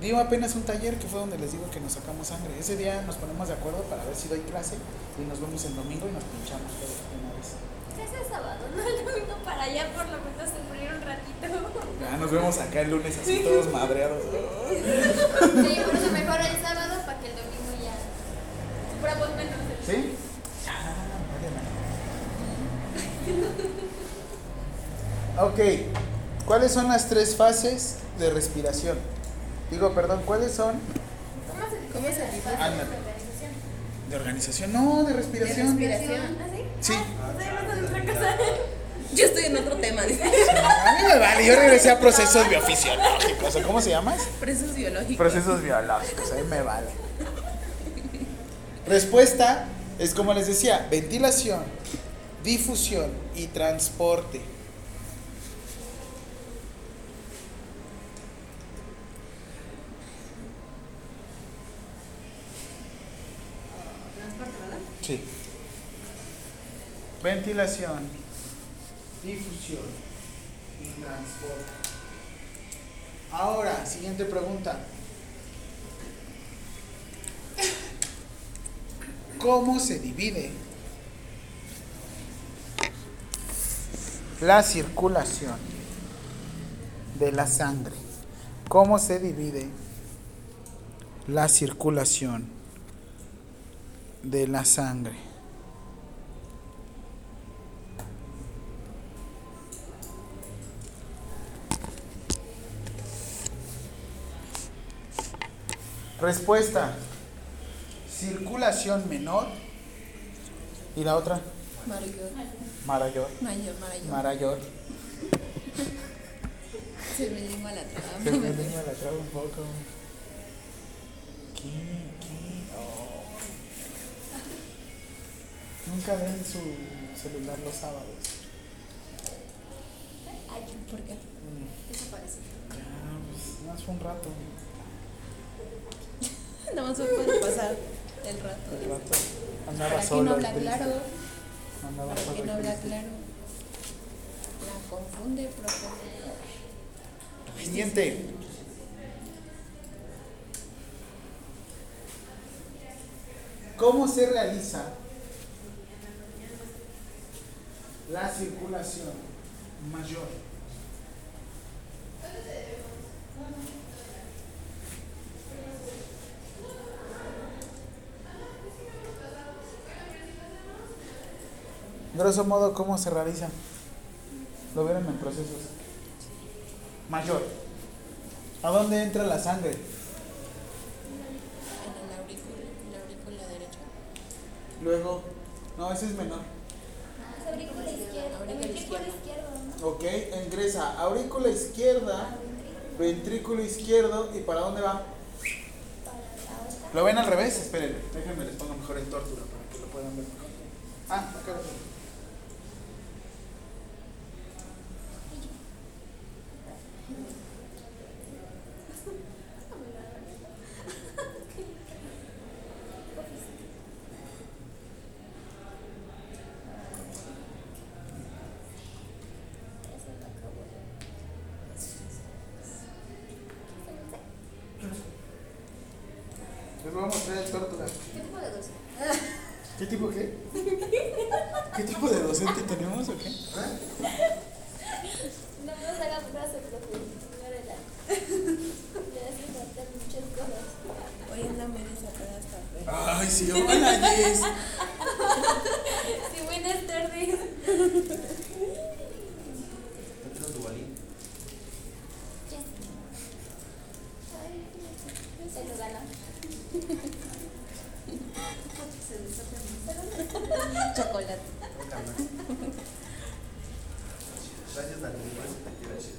Digo apenas un taller que fue donde les digo que nos sacamos sangre. Ese día nos ponemos de acuerdo para ver si doy clase y nos vemos el domingo y nos pinchamos todos una vez. Es el sábado, no el domingo para allá por lo menos sufrir un ratito. Ya nos vemos acá el lunes así todos madreados. Sí, por eso mejor el sábado para que el domingo ya. Pura menos. ¿Sí? Ah. Ok, ¿cuáles son las tres fases de respiración? Digo, perdón, ¿cuáles son? ¿Cómo se organización? ¿De organización? No, de respiración. De respiración. ¿Ah, sí? Sí. Cosa. [LAUGHS] Yo estoy en otro tema, dice. A mí me vale, yo regresé a procesos biofisiológicos. ¿o ¿Cómo se llama? Presos biológicos. Procesos biológicos, a mí me vale. Respuesta es como les decía, ventilación, difusión y transporte. Sí. Ventilación, difusión y transporte. Ahora, siguiente pregunta. ¿Cómo se divide la circulación de la sangre. ¿Cómo se divide la circulación de la sangre? Respuesta. Circulación menor. ¿Y la otra? Mayor. Mayor. Mayor. Mayor. Se me lengua la traba. Se me lengua la traba un poco. ¿Qué? ¿Qué? Oh. Nunca ven su celular los sábados. ¿Por qué? Ya, pues, más fue un rato. [LAUGHS] Nada más se puede pasar el rato. El rato. Andaba ¿Para solo. no habla claro? Andaba ¿Para no habla claro? La confunde, profe. Siguiente. ¿Cómo se realiza la circulación mayor? Grosso modo, ¿cómo se realiza? Lo vieron en procesos. Mayor. ¿A dónde entra la sangre? En el aurículo, en la aurícula derecha. Luego, no, ese es menor. Es aurícula izquierda. Aurícula Ventrículo izquierda. Ok, ingresa aurícula izquierda, ventrículo izquierdo, ¿y para dónde va? Para la otra. ¿Lo ven al revés? Espérenme, déjenme les pongo mejor en tortura para que lo puedan ver mejor. Ah, acá Muy desatada hasta Ay, sí, hola. Sí, buenas tardes. Petro Duvalín. Ay, se lo gana. chocolate. Gracias, Dani. Por eso te quiero decir.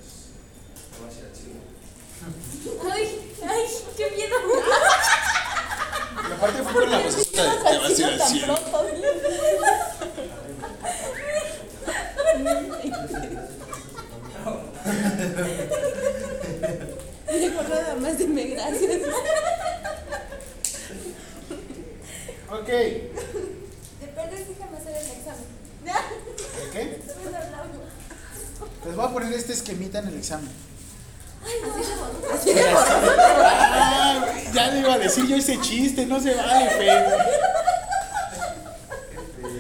Te voy a decir al chile. Ay, ay, qué miedo. La parte fue con la vocecita de te vas a ir al cielo. Mejor nada más dime gracias. Ok. Depende, déjame hacer el examen. ¿El qué? Estoy muy hablando. Les voy a poner este esquemita en el examen. Así de Ah, ya le iba a decir yo ese chiste, no se vale, fe.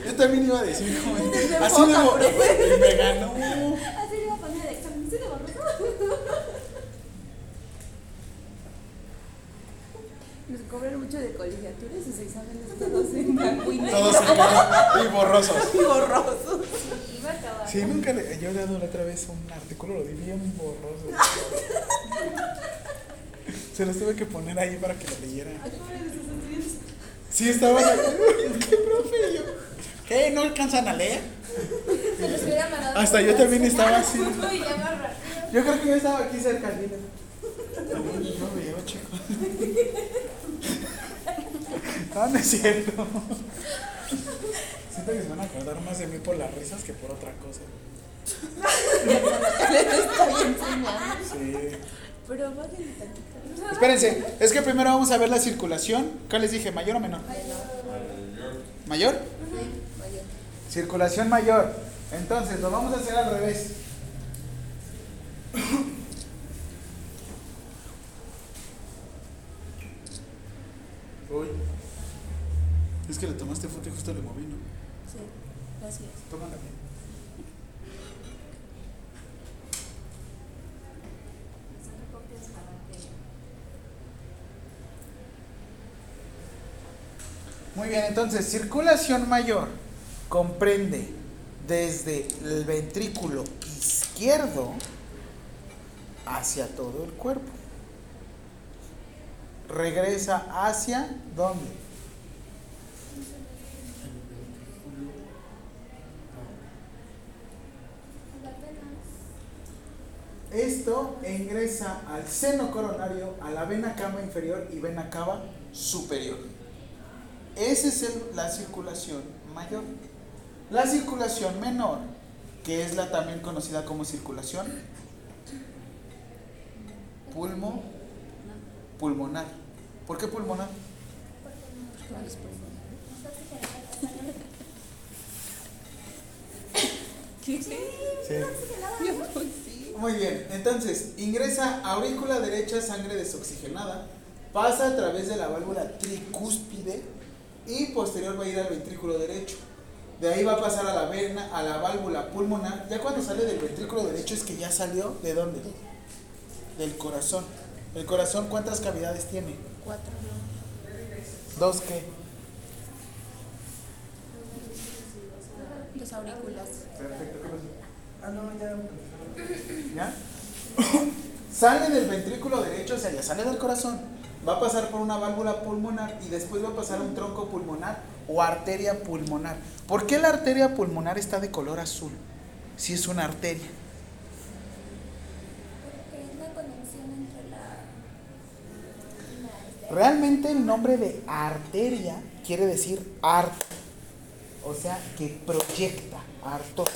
Yo también iba a decir, joven. Así de bo- y me ganó. Así le iba a poner el examen. ¿Sí de borroso? Nos cobran mucho de colegiatura y sus exámenes todos en blanco y negro. Todos en cara y borrosos. borrosos. Iba a acabar. Sí, nunca le. Yo he dado la otra vez un artículo, lo vi bien borroso. Se los tuve que poner ahí para que lo leyeran. Sí, estaba. ¿Qué profe? Yo, ¿Qué? ¿No alcanzan a leer? Se los hubiera mandado. Hasta yo también estaba así. Yo creo que yo estaba aquí cerca, mira. Yo veo, chicos. No, no es cierto. Siento que se van a acordar más de mí por las risas que por otra cosa. [LAUGHS] Estoy enseñando. Sí. Pero. Espérense, es que primero vamos a ver la circulación. ¿Qué les dije? ¿Mayor o menor? ¿Mayor? Mayor. Circulación mayor. Entonces, lo vamos a hacer al revés. Uy. Es que le tomaste foto y justo le moví, ¿no? Sí, gracias. Tómala bien. Muy bien, entonces, circulación mayor comprende desde el ventrículo izquierdo hacia todo el cuerpo. Regresa hacia dónde? Esto ingresa al seno coronario, a la vena cava inferior y vena cava superior. Esa es el- la circulación mayor. La circulación menor, que es la también conocida como circulación pulmo, pulmonar. ¿Por qué pulmonar? Muy bien, entonces ingresa aurícula derecha, sangre desoxigenada, pasa a través de la válvula tricúspide y posterior va a ir al ventrículo derecho. De ahí va a pasar a la vena, a la válvula pulmonar. Ya cuando sale del ventrículo derecho es que ya salió de dónde? Del corazón. ¿El corazón cuántas cavidades tiene? Cuatro. Dos qué? Dos aurículas. Perfecto. Ah, no, ya. ¿Ya? [COUGHS] sale del ventrículo derecho, o sea, ya sale del corazón. Va a pasar por una válvula pulmonar y después va a pasar un tronco pulmonar o arteria pulmonar. ¿Por qué la arteria pulmonar está de color azul? Si es una arteria. Porque es la conexión entre la. la- Realmente el nombre de arteria quiere decir art, o sea, que proyecta, artos.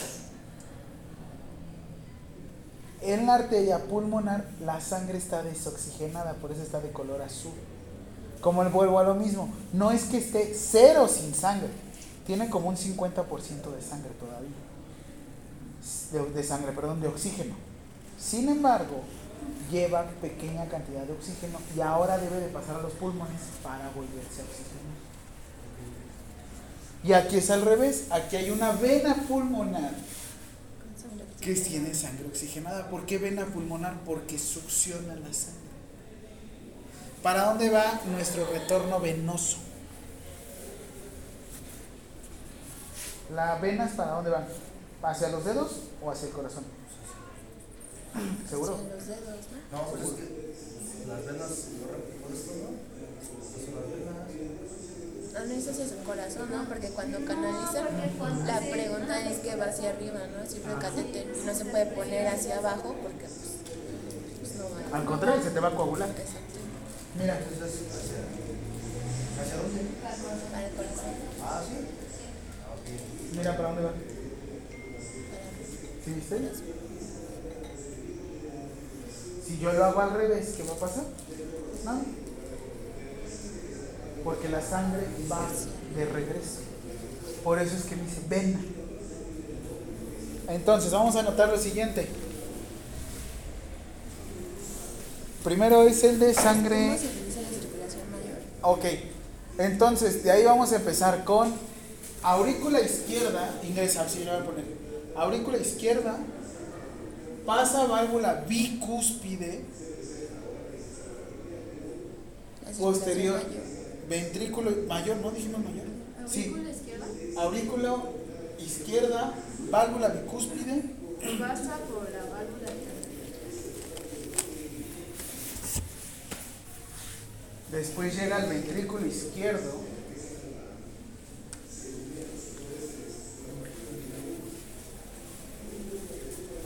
En la arteria pulmonar la sangre está desoxigenada, por eso está de color azul. Como el vuelvo a lo mismo, no es que esté cero sin sangre, tiene como un 50% de sangre todavía. De, de sangre, perdón, de oxígeno. Sin embargo, lleva pequeña cantidad de oxígeno y ahora debe de pasar a los pulmones para volverse a oxigenar. Y aquí es al revés, aquí hay una vena pulmonar que tiene sangre oxigenada. ¿Por qué vena pulmonar? Porque succiona la sangre. ¿Para dónde va nuestro retorno venoso? ¿Las venas para dónde van? ¿Hacia los dedos o hacia el corazón? ¿Seguro? En los dedos, ¿no? No, pues es que las venas, por esto, ¿no? Pues. Ah, no, eso sí es el corazón, ¿no? Porque cuando canalizan, la pregunta es que va hacia arriba, ¿no? Siempre el catéter. No se puede poner hacia abajo porque, pues, pues no va. Al contrario, se te va a coagular. Exacto. Mira, Entonces, ¿hacia, ¿hacia dónde? Para el corazón. Ah, sí. Ah, ok. mira para dónde va. ¿Sí viste? Si yo lo hago al revés, ¿qué va a pasar? Nada. Porque la sangre va de regreso. Por eso es que dice vena. Entonces, vamos a anotar lo siguiente. Primero es el de ¿Cómo sangre. se utiliza la circulación mayor? Ok, entonces de ahí vamos a empezar con aurícula izquierda, ingresa, así le voy a poner. Aurícula izquierda, pasa válvula bicúspide, posterior, mayor. Ventrículo mayor, ¿no dijimos mayor? Sí, ¿Aurícula izquierda? aurícula izquierda, válvula bicúspide, Pasa por la válvula. después llega al ventrículo izquierdo,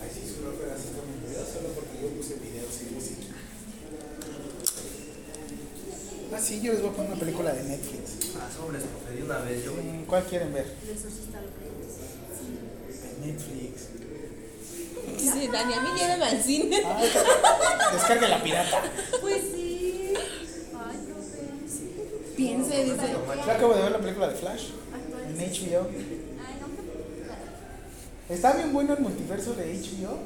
Ay, sí, su ropa era así como mi video, solo porque yo puse videos y música. Sí, yo les voy a poner una película de Netflix. Ah, sobres, profe, de una vez yo. Mm, ¿Cuál quieren ver? Netflix. Dice Dani, a mí llévame al cine. Ah, descarga la pirata. Pues sí. Ay, profe. Piense, dice. Yo acabo de ver la película de Flash en HBO. Ay, no, que- Está bien bueno el multiverso de HBO.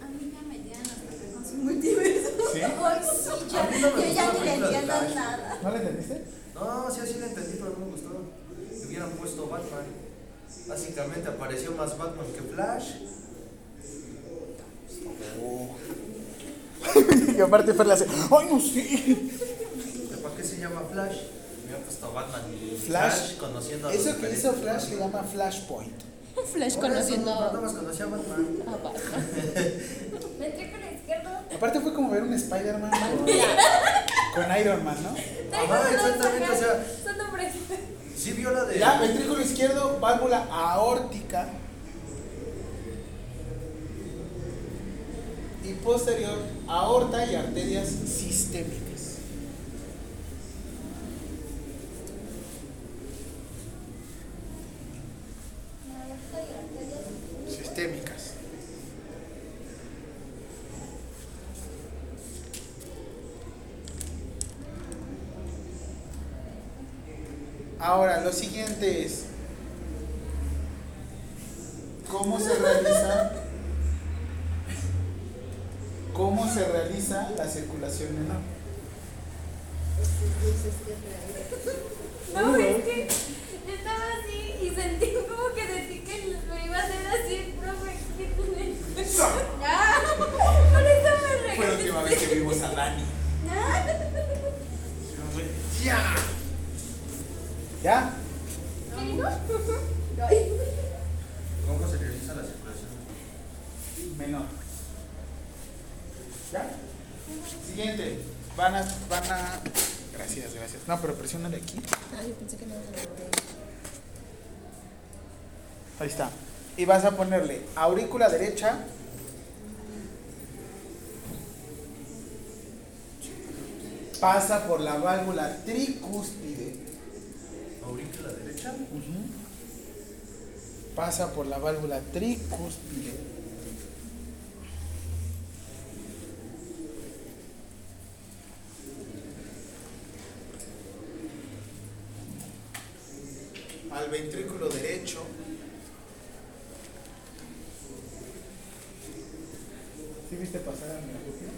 A mí ya me llenan hasta con su multiverso. ¿Sí? [LAUGHS] Ay, sí, no yo, ya ni le entiendo Flash. nada. ¿No le entendiste? No, sí, así la entendí, pero no me gustó. Le hubieran puesto Batman. Básicamente apareció más Batman que Flash. [LAUGHS] y aparte Fer le hace, ¡ay, no sé! ¿De ¿Para qué se llama Flash? Me han puesto Batman. Flash. conociendo a Eso que hizo Flash se llama Flashpoint. Flash conociendo Nada más conocía a Batman. a Batman. [LAUGHS] Izquierdo. Aparte fue como ver un Spider-Man [LAUGHS] con, con Iron Man, ¿no? Ajá, exactamente, o sea, Son nombres. sí vio la de. Ya, ventrículo izquierdo, válvula aórtica. Y posterior, aorta y arterias. Sistémicas. Ahora, lo siguiente es cómo se realiza cómo se realiza la circulación menor. No, es que yo estaba así y sentí como que sentí que me iba a hacer así, profe. ¿qué tiene? Ah, Por eso me Fue la regañé. última vez que vimos a Dani. ¡Ya! ¿Ya? ¿Qué dijo? ¿Cómo se realiza la circulación? Menor. ¿Ya? Siguiente. Van a, van a. Gracias, gracias. No, pero presiónale aquí. Ay, yo pensé que no se lo Ahí está. Y vas a ponerle aurícula derecha. Pasa por la válvula tricúspide. Aurícula derecha. Pasa por la válvula tricúspide. Al ventrículo derecho. ¿Sí viste pasar a mi propio?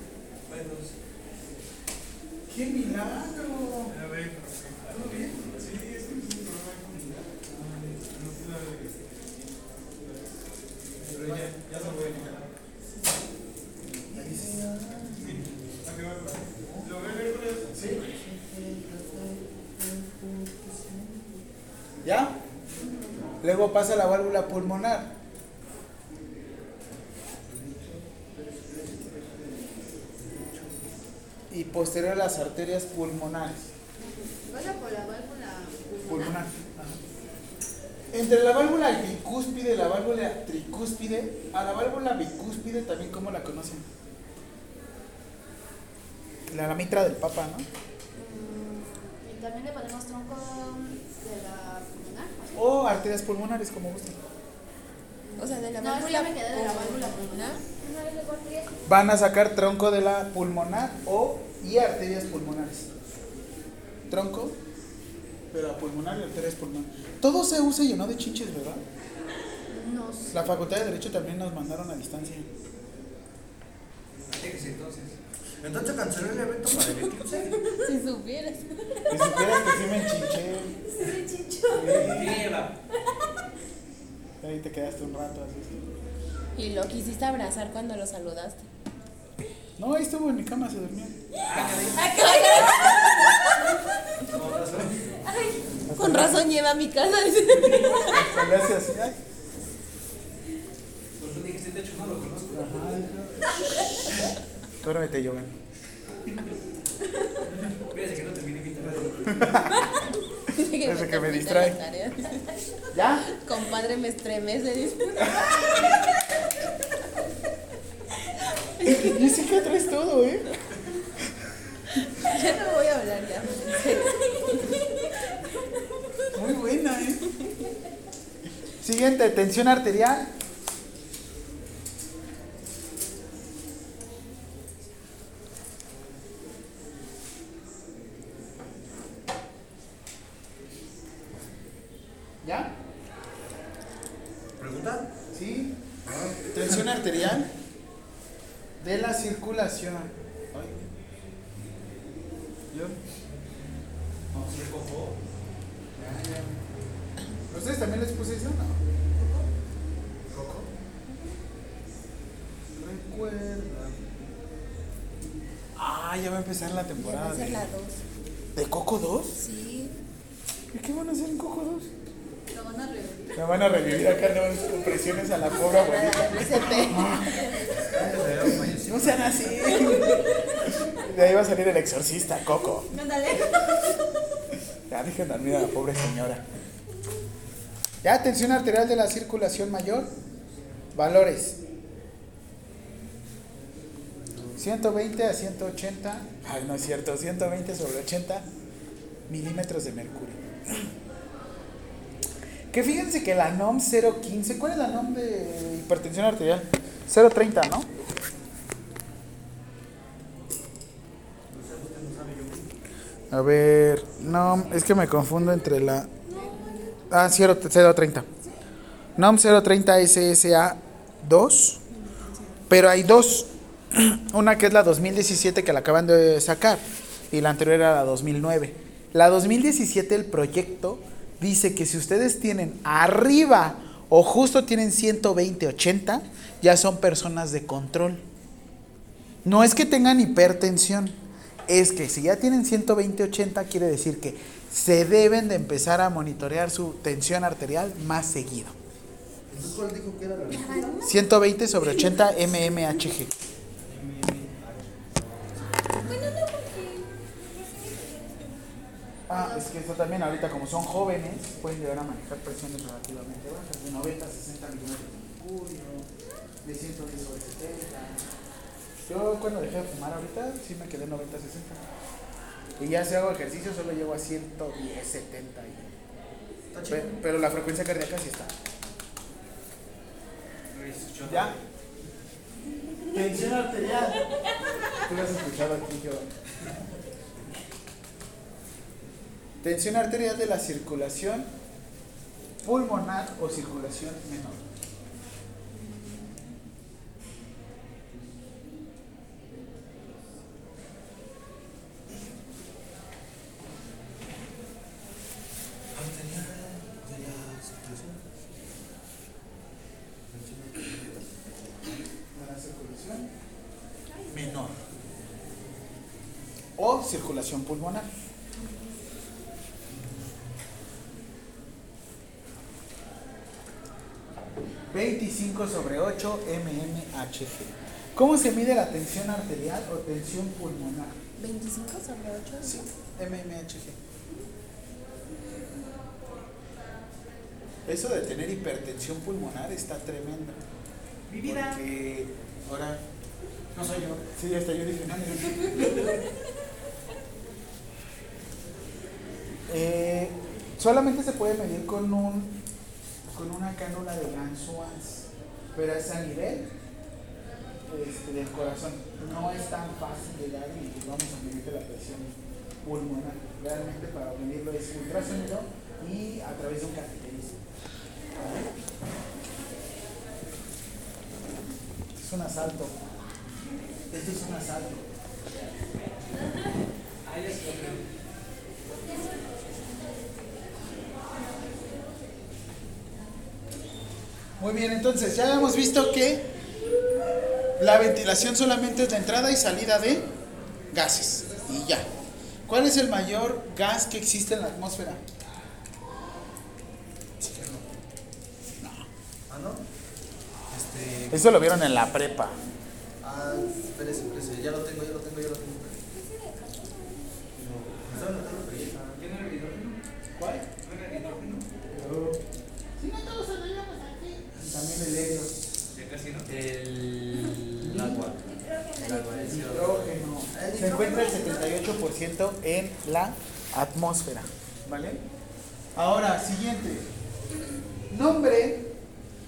Bueno, ¡Qué milagro! a ver, ¿todo bien? Sí, es que es un problema con Pero ya, ya se puede quitar. Sí, ¿a qué va? ¿Lo ve el miércoles? ¿Sí? ¿Ya? Luego pasa la válvula pulmonar. Y posterior a las arterias pulmonares. Pasa por la válvula Pulmonar. Entre la válvula bicúspide y la válvula tricúspide, a la válvula bicúspide también como la conocen. La, la mitra del papa, ¿no? Y también le ponemos tronco de la pulmonar. O arterias pulmonares, como gusten. O sea, de la No, válvula. me de la válvula pulmonar. Van a sacar tronco de la pulmonar o y arterias pulmonares. Tronco la pulmonar y arterias pulmonares. Todo se usa y llenó de chinches, ¿verdad? No sé. La Facultad de Derecho también nos mandaron a distancia. Entonces. Entonces canceló el evento para el eclipse. [LAUGHS] Si supieras. Si supieras que sí me enchinché. Lleva. Ahí te quedaste un rato así. Y lo quisiste abrazar cuando lo saludaste. No, ahí estuvo en mi cama, se durmió. Con razón lleva a mi casa. Ay. Pues tú dijiste, de hecho, no lo conozco. Duérmete, Joven. Fíjate que no terminé mi Desde que me distrae. ¿Ya? Compadre, me estremece. dice. Es que traes todo, ¿eh? Ya no voy a hablar ya. Muy buena, ¿eh? Siguiente, tensión arterial. ¿Ya? ¿Pregunta? Sí. Tensión arterial de la circulación. ¿Yo? No, se. Ya. ¿Ustedes también les puse eso? No. ¿Coco? Recuerda. Ah, ya va a empezar la Ya va temporada. a ser de- la 2. ¿De Coco 2? Sí. ¿Y qué van a hacer en Coco 2? Lo van a revivir. Me van a revivir acá, no, con presiones a la pobre abuelita. [LAUGHS] No sean así. De ahí va a salir el exorcista, Coco. Ándale. Ya dejen dormir a la pobre señora. Ya, tensión arterial de la circulación mayor. Valores. 120 a 180. Ay, no es cierto. 120 sobre 80 milímetros de mercurio. Que fíjense que la NOM 015. ¿Cuál es la NOM de hipertensión arterial? 030, ¿no? A ver, no, es que me confundo entre la... Ah, 0, 030. NOM 030 SSA 2, pero hay dos. [CLEARS THROAT] Una que es la 2017 que la acaban de sacar y la anterior era la 2009. La 2017, el proyecto, dice que si ustedes tienen arriba o justo tienen 120, 80, ya son personas de control. No es que tengan hipertensión, es que si ya tienen 120, 80, quiere decir que se deben de empezar a monitorear su tensión arterial más seguido. ¿cuál dijo que era la 120 sobre 80 mmHg. Ah, es que eso también ahorita como son jóvenes pueden llegar a manejar presiones relativamente bajas, de 90 a 60 milímetros de mercurio, de 110 sobre 70. Yo cuando dejé de fumar ahorita sí me quedé 90 a 60. Y ya si hago ejercicio solo llego a 110, 70. y- Está Pe- chido. Pero la frecuencia cardíaca sí está. ¿Ya? Tensión arterial. Tú lo has escuchado aquí, yo. Tensión arterial de la circulación pulmonar o circulación menor. o circulación pulmonar. ...25 sobre 8 mmHg. ¿Cómo se mide la tensión arterial o tensión pulmonar? 25 sobre 8. Sí, mmHg. Eso de tener hipertensión pulmonar está tremendo. Mi vida. Porque ahora no soy yo. Sí, hasta yo dije. [LAUGHS] Eh, solamente se puede medir con un con una cánula de Lanzouans, pero es a nivel este, del corazón. No es tan fácil llegar y vamos a medir la presión pulmonar. Realmente para medirlo es ultrasonido y a través de un cateterismo. Es un asalto. Esto es un asalto. Muy bien, entonces ya hemos visto que la ventilación solamente es la entrada y salida de gases. Y ya. ¿Cuál es el mayor gas que existe en la atmósfera? Ah, ¿no? Este. Eso lo vieron en la prepa. Ah, espérese, espérese. Ya lo tengo, ya lo tengo, ya lo tengo. No, no tengo, pero ya. ¿Quién era el hidrógeno? ¿Cuál? ¿No era el hidrógeno? Si no todos sabíamos aquí. También el helio. Ya casi no. El agua. El agua, es Hidrógeno. El 78% en la atmósfera. ¿Vale? Ahora, siguiente. Nombre.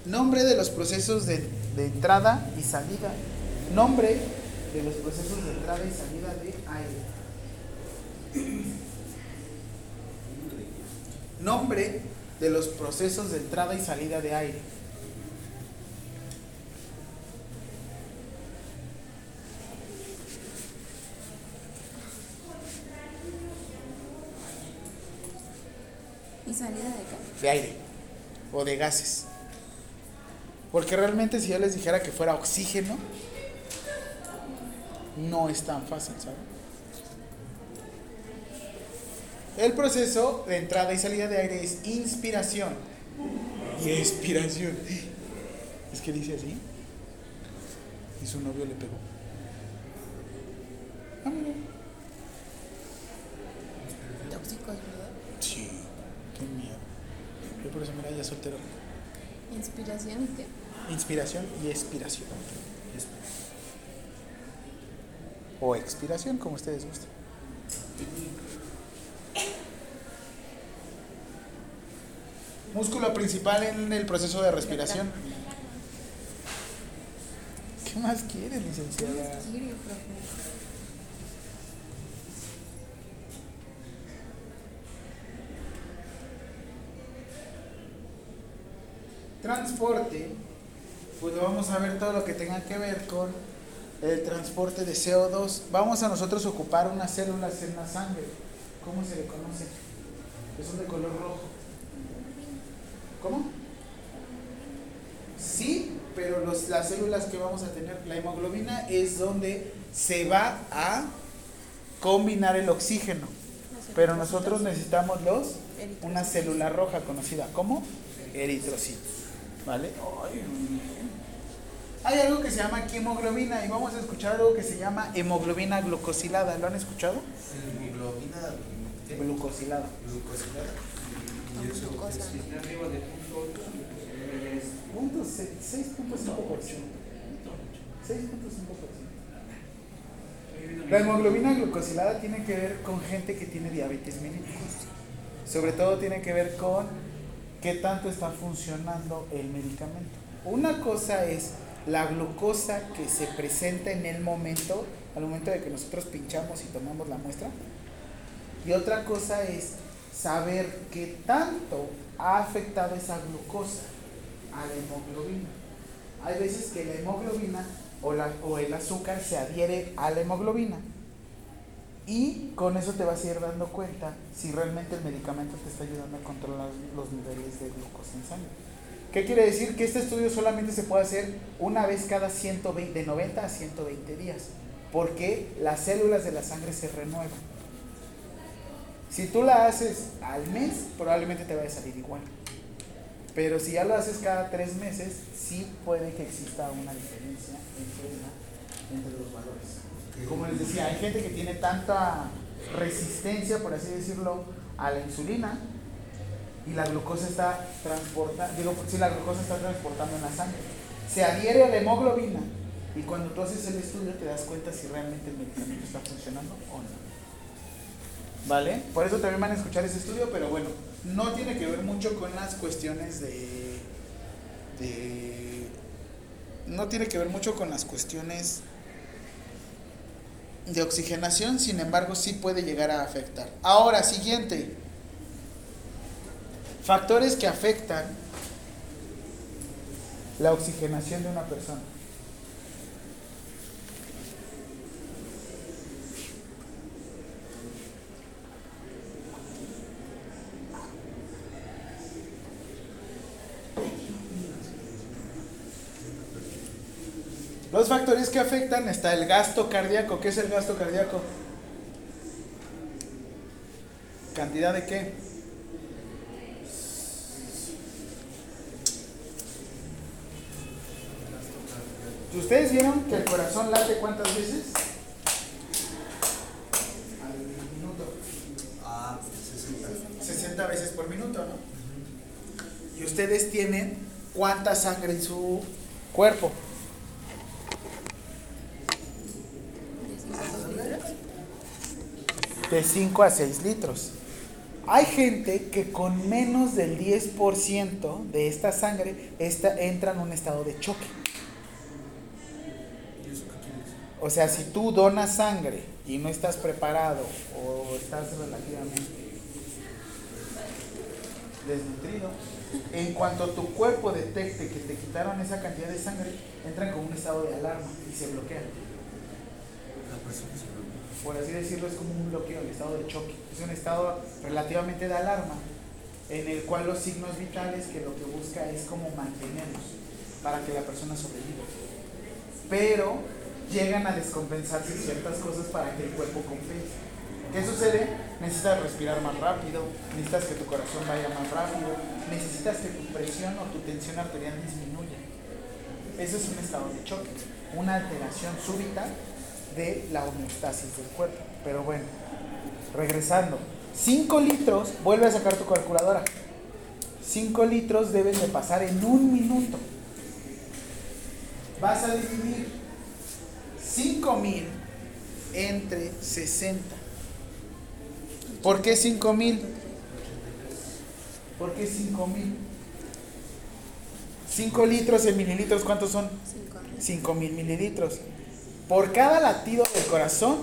Nombre de los procesos de, de entrada y salida. Nombre de los procesos de entrada y salida de aire. Nombre de los procesos de entrada y salida de aire. Salida de acá? de aire o de gases. Porque realmente si yo les dijera que fuera oxígeno, no es tan fácil, ¿sabes? El proceso de entrada y salida de aire es inspiración y expiración. Es que dice así. Y su novio le pegó. Ah, mira. Tóxicos, ¿verdad? Sí, qué miedo. Yo por eso mira ya soltero. Inspiración y qué? Inspiración y expiración. O expiración, como ustedes gusten. Músculo principal en el proceso de respiración. ¿Qué más quiere, licenciada? Quiere, profe. Transporte, pues vamos a ver todo lo que tenga que ver con el transporte de CO2. Vamos a nosotros ocupar unas células en la sangre. ¿Cómo se le conoce? Que son de color rojo. ¿Cómo? Sí, pero los- las células que vamos a tener, la hemoglobina, es donde se va a combinar el oxígeno. Pero nosotros necesitamos los una célula roja conocida como eritrocitos. ¿Vale? Hay algo que se llama hemoglobina y vamos a escuchar algo que se llama hemoglobina glucosilada. ¿Lo han escuchado? Hemoglobina, ¿qué? Glucosilada. Glucosilada. Y eso, Glucosa. Punto se- 6.5%. 6.5%. La hemoglobina glucosilada tiene que ver con gente que tiene diabetes mellitus. Sobre todo tiene que ver con qué tanto está funcionando el medicamento. Una cosa es la glucosa que se presenta en el momento, al momento de que nosotros pinchamos y tomamos la muestra. Y otra cosa es saber qué tanto ha afectado esa glucosa a la hemoglobina. Hay veces que la hemoglobina o, la- o el azúcar se adhiere a la hemoglobina. Y con eso te vas a ir dando cuenta si realmente el medicamento te está ayudando a controlar los niveles de glucosa en sangre. ¿Qué quiere decir? Que este estudio solamente se puede hacer una vez cada 120, de 90 a 120 días, porque las células de la sangre se renuevan. Si tú la haces al mes, probablemente te vaya a salir igual. Pero si ya lo haces cada tres meses, sí puede que exista una diferencia entre, la- entre los. Como les decía, hay gente que tiene tanta resistencia, por así decirlo, a la insulina y la glucosa está transportando, digo, si la glucosa está transportando en la sangre, se adhiere a la hemoglobina y cuando tú haces el estudio te das cuenta si realmente el medicamento está funcionando o no. ¿Vale? Por eso también van a escuchar ese estudio, pero bueno, no tiene que ver mucho con las cuestiones de, de no tiene que ver mucho con las cuestiones de oxigenación, sin embargo, sí puede llegar a afectar. Ahora, siguiente. Factores que afectan la oxigenación de una persona. Los factores que afectan está el gasto cardíaco. ¿Qué es el gasto cardíaco? ¿Cantidad de qué? ¿Ustedes vieron que el corazón late cuántas veces? Al minuto. Ah, 60. 60 veces por minuto, ¿no? Y ustedes tienen cuánta sangre en su cuerpo. De 5 a 6 litros. Hay gente que con menos del 10% de esta sangre esta, entra en un estado de choque. O sea, si tú donas sangre y no estás preparado o estás relativamente desnutrido, en cuanto tu cuerpo detecte que te quitaron esa cantidad de sangre, entran con un estado de alarma y se bloquean. La persona se Por así decirlo, es como un bloqueo, el estado de choque. Es un estado relativamente de alarma en el cual los signos vitales que lo que busca es como mantenerlos para que la persona sobreviva. Pero llegan a descompensarse ciertas cosas para que el cuerpo compense. ¿Qué sucede? Necesitas respirar más rápido, necesitas que tu corazón vaya más rápido, necesitas que tu presión o tu tensión arterial disminuya. Eso es un estado de choque, una alteración súbita de la homeostasis del cuerpo. Pero bueno, regresando, 5 litros, vuelve a sacar tu calculadora. 5 litros deben de pasar en un minuto. Vas a dividir 5000 entre 60. ¿Por qué 5000? ¿Por qué 5000? 5 litros en mililitros, ¿cuántos son? 5000 mililitros. Por cada latido del corazón,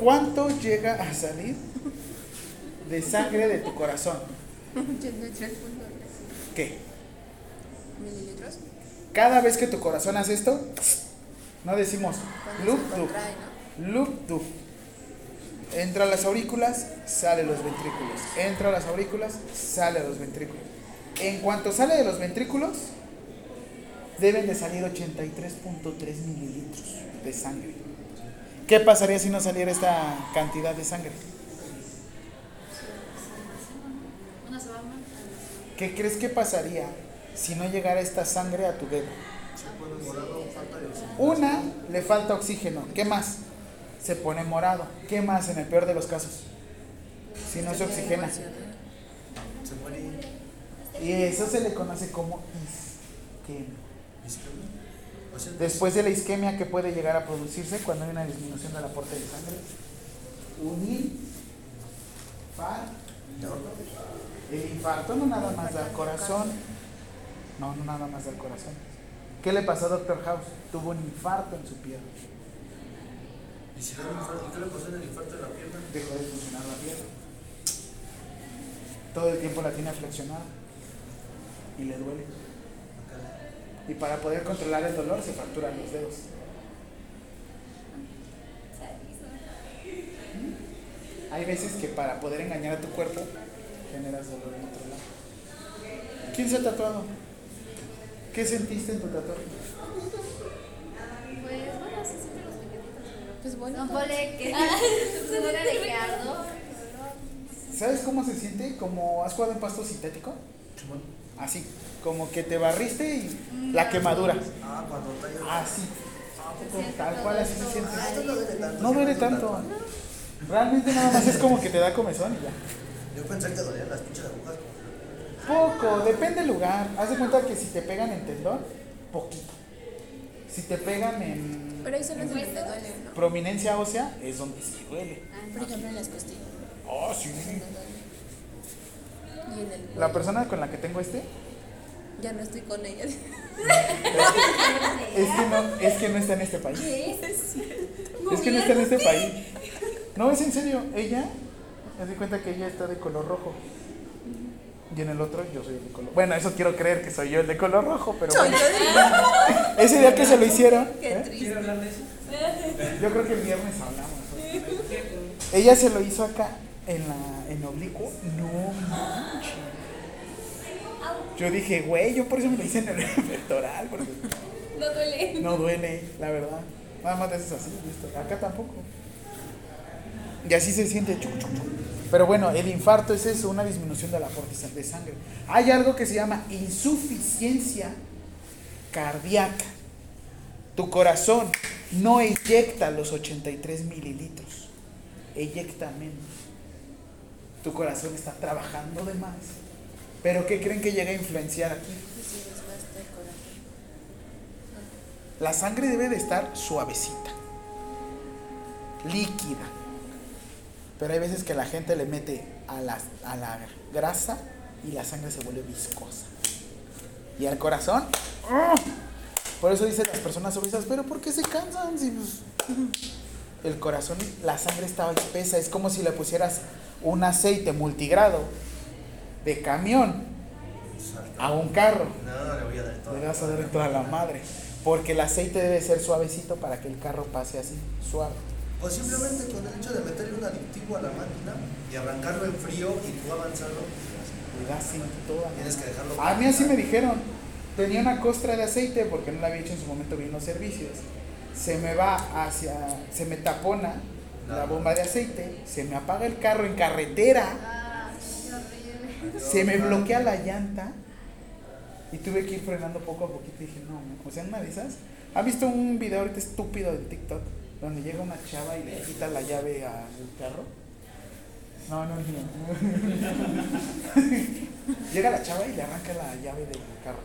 ¿cuánto llega a salir de sangre de tu corazón? 83.3 ¿Qué? mililitros. Cada vez que tu corazón hace esto, no decimos loop, ¿no? loop. Entra a las aurículas, sale los ventrículos. Entra a las aurículas, sale a los ventrículos. En cuanto sale de los ventrículos, deben de salir 83.3 mililitros de sangre. ¿Qué pasaría si no saliera esta cantidad de sangre? ¿Qué crees que pasaría si no llegara esta sangre a tu dedo? Se pone morado, falta de oxígeno. Una, le falta oxígeno. ¿Qué más? Se pone morado. ¿Qué más en el peor de los casos? Si no se oxigena. Se muere. Y eso se le conoce como isquemia. Después de la isquemia, ¿qué puede llegar a producirse cuando hay una disminución del aporte de sangre? Un infarto. El infarto no nada más da corazón. No, no nada más da al corazón. ¿Qué le pasó a Dr. House? Tuvo un infarto en su pierna. ¿Y si le infarto? ¿Qué le pasó en el infarto de la pierna? dejó de funcionar la pierna. Todo el tiempo la tiene flexionada y le duele. Y para poder controlar el dolor se fracturan los dedos. Hay veces que para poder engañar a tu cuerpo generas dolor en otro lado. ¿Quién se ha tatuado? ¿Qué sentiste en tu tatuaje? Pues bueno, se sienten los piquetitos, Pues pero. bueno. No [LAUGHS] de que ardo. ¿Sabes cómo se siente? Como has jugado en pasto sintético. Simón. Así, como que te barriste y la quemadura. Ah, cuando está Así. Tal cual así se siente. Ah, no duele tanto. Realmente nada más es como que te da comezón y ya. Yo pensé que dolían las pinches agujas. Poco, depende del lugar. Haz de cuenta que si te pegan en tendón, poquito. Si te pegan en, Pero eso no es donde te duele, ¿no? prominencia ósea, es donde sí duele. Por ejemplo, en las costillas. Oh, sí. No duele. Y en el La persona con la que tengo este, Ya no estoy con ella. es que no, es que no está en este país. Es que no está en este país. No, es en serio. Ella, me di cuenta que ella está de color rojo. Y en el otro yo soy el de color. Bueno, eso quiero creer que soy yo el de color rojo, pero bueno. [LAUGHS] Ese día que se lo hicieron. ¿eh? ¿Quiere hablar de eso? Yo creo que el viernes hablamos. Ella se lo hizo acá en la en oblicuo. No manches. Yo dije, güey, yo por eso me lo hice en el [LAUGHS] pectoral, porque No duele. no duele, la verdad. Nada más te haces así, listo. Acá tampoco. Y así se siente. chuc, chuc, chuc. Pero bueno, el infarto es eso, una disminución del aporte de sangre. Hay algo que se llama insuficiencia cardíaca. Tu corazón no eyecta los 83 mililitros, eyecta menos. Tu corazón está trabajando de más. Pero ¿qué creen que llega a influenciar aquí? La sangre debe de estar suavecita, líquida. Pero hay veces que la gente le mete a la, a la grasa y la sangre se vuelve viscosa. Y al corazón, ¡ah! por eso dicen las personas obesas, pero ¿por qué se cansan? Si, pues, [LAUGHS] el corazón, la sangre estaba espesa, es como si le pusieras un aceite multigrado de camión a un carro. No, le voy a dar todo. Le vas a dar toda la madre. Porque el aceite debe ser suavecito para que el carro pase así, suave. O simplemente con el hecho de meterle un aditivo a la máquina y arrancarlo en frío y tú avanzarlo, Le das en toda tienes que dejarlo. A mí así me dijeron. Tenía una costra de aceite porque no la había hecho en su momento bien los servicios. Se me va hacia, se me tapona la bomba de aceite, se me apaga el carro en carretera, Ah, se me bloquea la llanta y tuve que ir frenando poco a poquito y dije, no, o sea, una de esas. ¿Han visto un video ahorita estúpido de TikTok donde llega una chava y le quita la llave al carro? No, no, no. [LAUGHS] llega la chava y le arranca la llave del carro.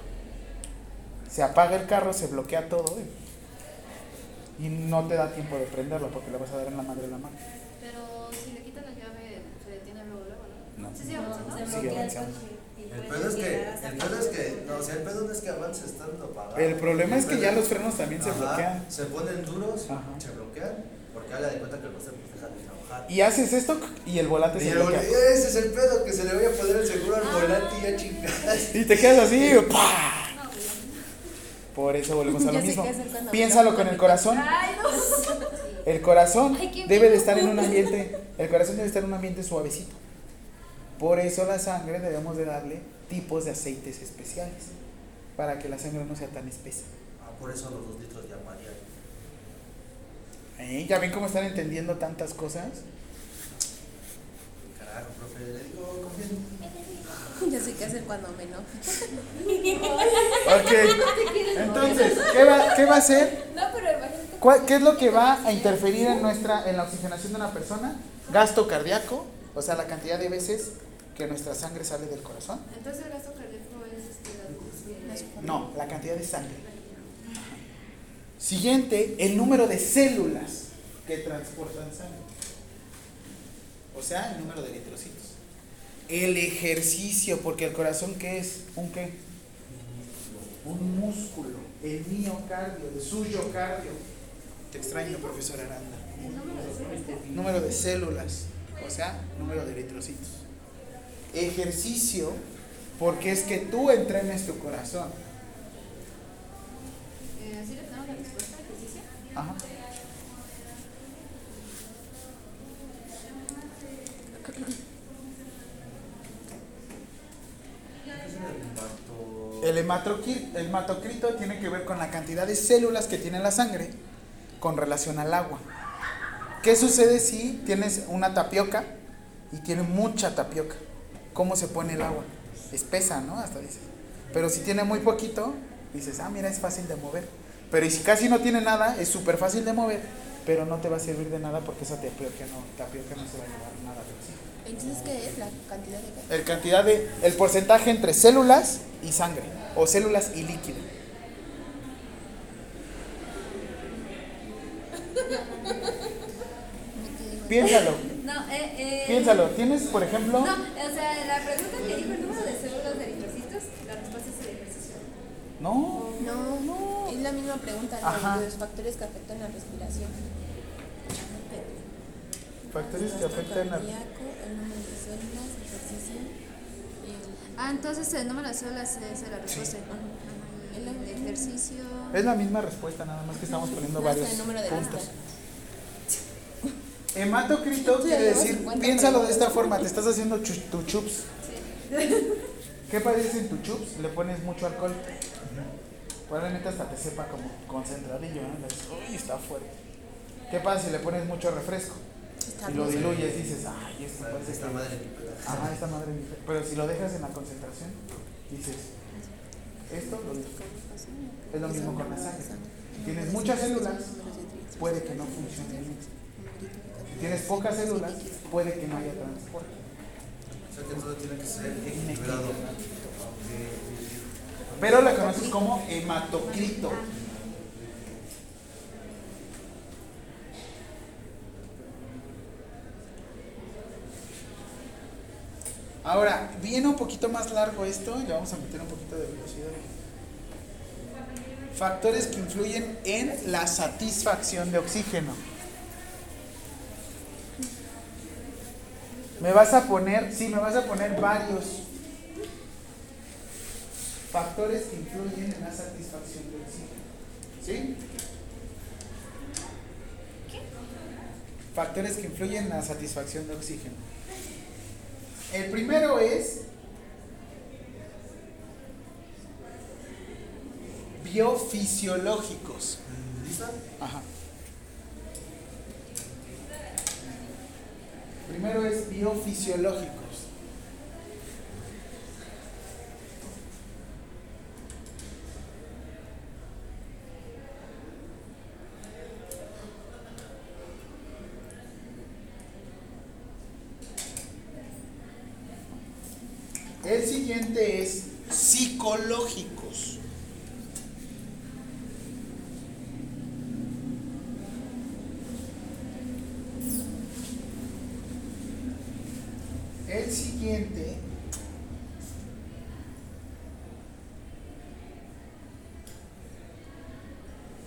Se apaga el carro, se bloquea todo y, y no te da tiempo de prenderlo porque le vas a dar en la madre de la mano. Pero si le quitan la llave, se detiene luego, luego, ¿no? No. Sí, sí, avanzando. Se Sigue el avanzando. El pedo es que, el pedo es que, no, o sea, el pedo no es que avance estando apagado. El problema es que El ya los frenos también se Ajá, bloquean. Se ponen duros, Ajá. se bloquean, porque habla de cuenta que el coche pues deja de trabajar. Y haces esto y el volante Y se el- bloquea. ese es el pedo, que se le voy a poner el seguro al volante y ya chingadas. Y te quedas así, [LAUGHS] ¡pah! Por eso volvemos a [LAUGHS] lo mismo. Piénsalo con el corazón. Ay, no. El corazón Ay, debe de estar en un ambiente, el corazón debe estar en un ambiente suavecito. Por eso la sangre debemos de darle tipos de aceites especiales para que la sangre no sea tan espesa. Ah, por eso los dos litros de agua diario. ¿Eh? ¿Ya ven cómo están entendiendo tantas cosas? Carajo, profe, le digo, confía [LAUGHS] Ya sé qué hacer cuando me enojo. [LAUGHS] Ok. Entonces, ¿qué va, qué va a hacer? No, pero imagínate. ¿Cuál- ¿Qué es lo que va a interferir en nuestra en la oxigenación de una persona? Gasto cardíaco, o sea, la cantidad de veces que nuestra sangre sale del corazón. Entonces el gasto cardíaco es la este, No, la cantidad de sangre. Siguiente, el número de células que transportan sangre. O sea, el número de eritrocitos. El ejercicio, porque el corazón ¿qué es? ¿Un qué? Un músculo. El miocardio, el suyocardio. Te extraño, profesor Aranda. Número de células, o sea, número de eritrocitos. Ejercicio, porque es que tú entrenes tu corazón. Eh, ¿Sí le tenemos la respuesta al ejercicio? Ajá. [COUGHS] el hematocrito tiene que ver con la cantidad de células que tiene la sangre con relación al agua. ¿Qué sucede si tienes una tapioca y tiene mucha tapioca? ¿Cómo se pone el agua? Espesa, ¿no? Hasta dices. Pero si tiene muy poquito, dices, ah, mira, es fácil de mover. Pero si casi no tiene nada, es súper fácil de mover, pero no te va a servir de nada porque esa tapioca no, tapioca no se va a llevar nada de. Entonces, ¿qué es la cantidad de qué? El cantidad de, el porcentaje entre células y sangre, o células y líquido. Piénsalo, No, eh, eh. piénsalo. Tienes, por ejemplo, No, o sea, la pregunta que dijo el número de células de eritrocitos, la respuesta es el ejercicio. no, No, no. Es la misma pregunta, ¿no? Ajá. los factores que afectan la respiración. Factores que afectan a... cardíaco, el número de células, ejercicio y el- Ah, entonces el número de células es la respuesta. El ejercicio. Es la misma respuesta, nada más que estamos poniendo No, varios puntos. Hematocrito quiere decir, 50 piénsalo de esta forma, te estás haciendo chu- tu chups. ¿Qué parece en tu chups? Le pones mucho alcohol. Probablemente hasta te sepa como concentradillo, ¿no? Dices, Uy, está fuerte. ¿Qué pasa si le pones mucho refresco? Está Y lo diluyes, dices, ay, esto parece Esta que- madre. Ajá, esta madre Pero si lo dejas en la concentración, dices, esto lo. Es lo mismo con la sangre. Si tienes muchas células, puede que no funcione bien. Si tienes pocas células, puede que no haya transporte. O sea que todo tiene que ser equilibrado. Pero la conoces como hematocrito. Ahora, viene un poquito más largo esto, le vamos a meter un poquito de velocidad. Factores que influyen en la satisfacción de oxígeno. Me vas a poner, sí, me vas a poner varios factores que influyen en la satisfacción de oxígeno. ¿Sí? Factores que influyen en la satisfacción de oxígeno. El primero es biofisiológicos. ¿Lista? Ajá. primero es biofisiológicos. El es psicológicos. El siguiente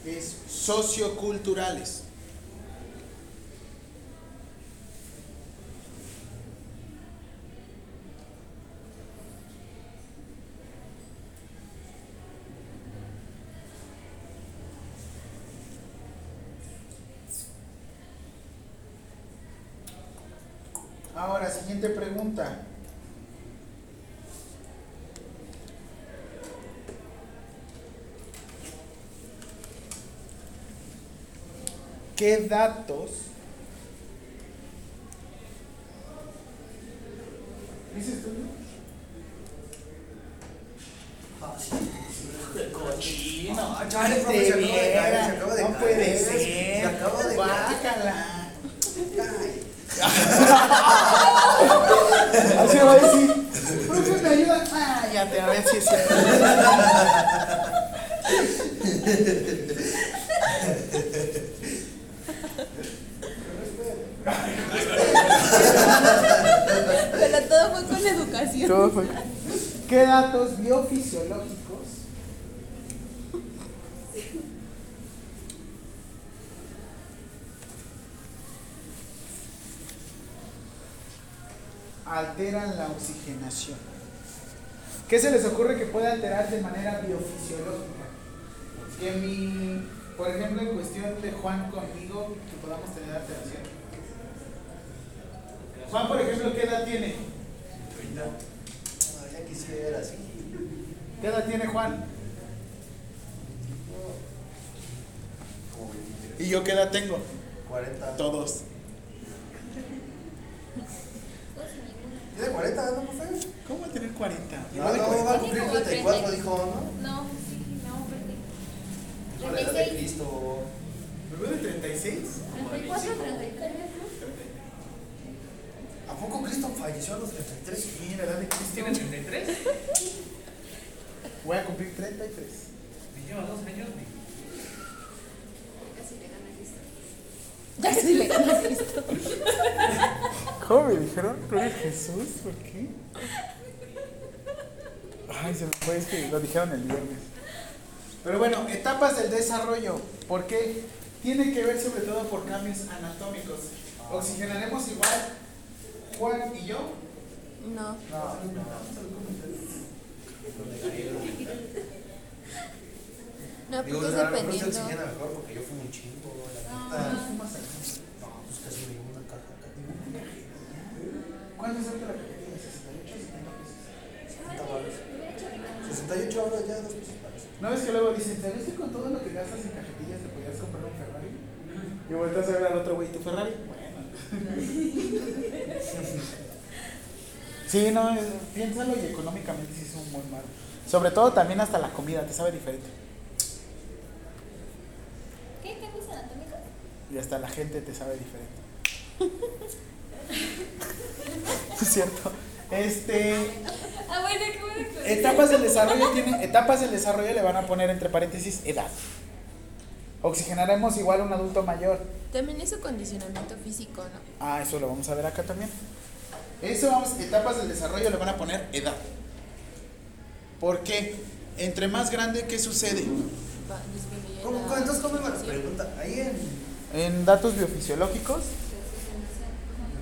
es socioculturales. Ahora, siguiente pregunta. ¿Qué datos dices tú? Ah, sí, sí, Cochino, No, chale, profe, se acaba de caer, se acaba de no caer. puede Se ser. acaba de caer. Guácala. Ay, Así va a decir, profe, me ayuda. Ah, ya te a ver si es cierto. Pero todo fue con educación. Todo fue- ¿Qué datos biofisiológicos alteran la oxigenación? ¿Qué se les ocurre que puede alterar de manera biofisiológica? Que mi, por ejemplo, en cuestión de Juan conmigo, que podamos tener alteración. Juan, por ejemplo, ¿qué edad tiene? no, ya quisiera así. ¿Qué edad tiene Juan? Como 23. ¿Y yo qué edad tengo? 40. Todos. ¿Tiene 40, no, profe? ¿Cómo va a tener 40? No, no, va a cumplir 34, dijo, ¿no? No, sí, no, perdí. Dijo la edad de Cristo. ¿Me de 36? 34, 33. ¿A poco Cristo falleció a los 33? Sí, la edad de Cristo. ¿Tiene 33? Voy a cumplir 33. Me lleva dos años. mi- Ya casi le gana a Cristo. [LAUGHS] ¿Cómo me dijeron? ¿Tú eres Jesús? ¿Por qué? Ay, se me fue, es que lo dijeron el viernes. Pero bueno, etapas del desarrollo. ¿Por qué? Tiene que ver sobre todo por cambios anatómicos. ¿Oxigenaremos igual Juan y yo? No. No, no. No, pues dependiendo. mejor porque yo fumo un chingo, la neta. No, pues casi me llevo una caja. ¿Cuánto es la cajetilla? ¿68 70 pesos? 60 baros. 68 ahora ya, dos pesos más. ¿No ves que luego dicen, ¿sabes que con todo lo que gastas en cajetillas te podrías comprar un Ferrari? Y vueltas a ver al otro güey, ¿tu Ferrari? Bueno. [LAUGHS] Sí, no, es- piénsalo y económicamente sí es un buen mar. Sobre todo también hasta la comida, te sabe diferente. ¿Qué cambios anatómicos? Y hasta la gente te sabe diferente. [LAUGHS] [LAUGHS] es cierto. Este, Ah, bueno, qué bueno que etapas del desarrollo tienen, etapas del desarrollo le van a poner entre paréntesis edad. Oxigenaremos igual a un adulto mayor. También es su condicionamiento físico, ¿no? Ah, eso lo vamos a ver acá también. Eso vamos, etapas del desarrollo le van a poner edad. ¿Por qué? Entre más grande, ¿qué sucede? ¿Cómo, la cómo- entonces, ¿cómo me la oxigenación. pregunta? Ahí en. En datos biofisiológicos,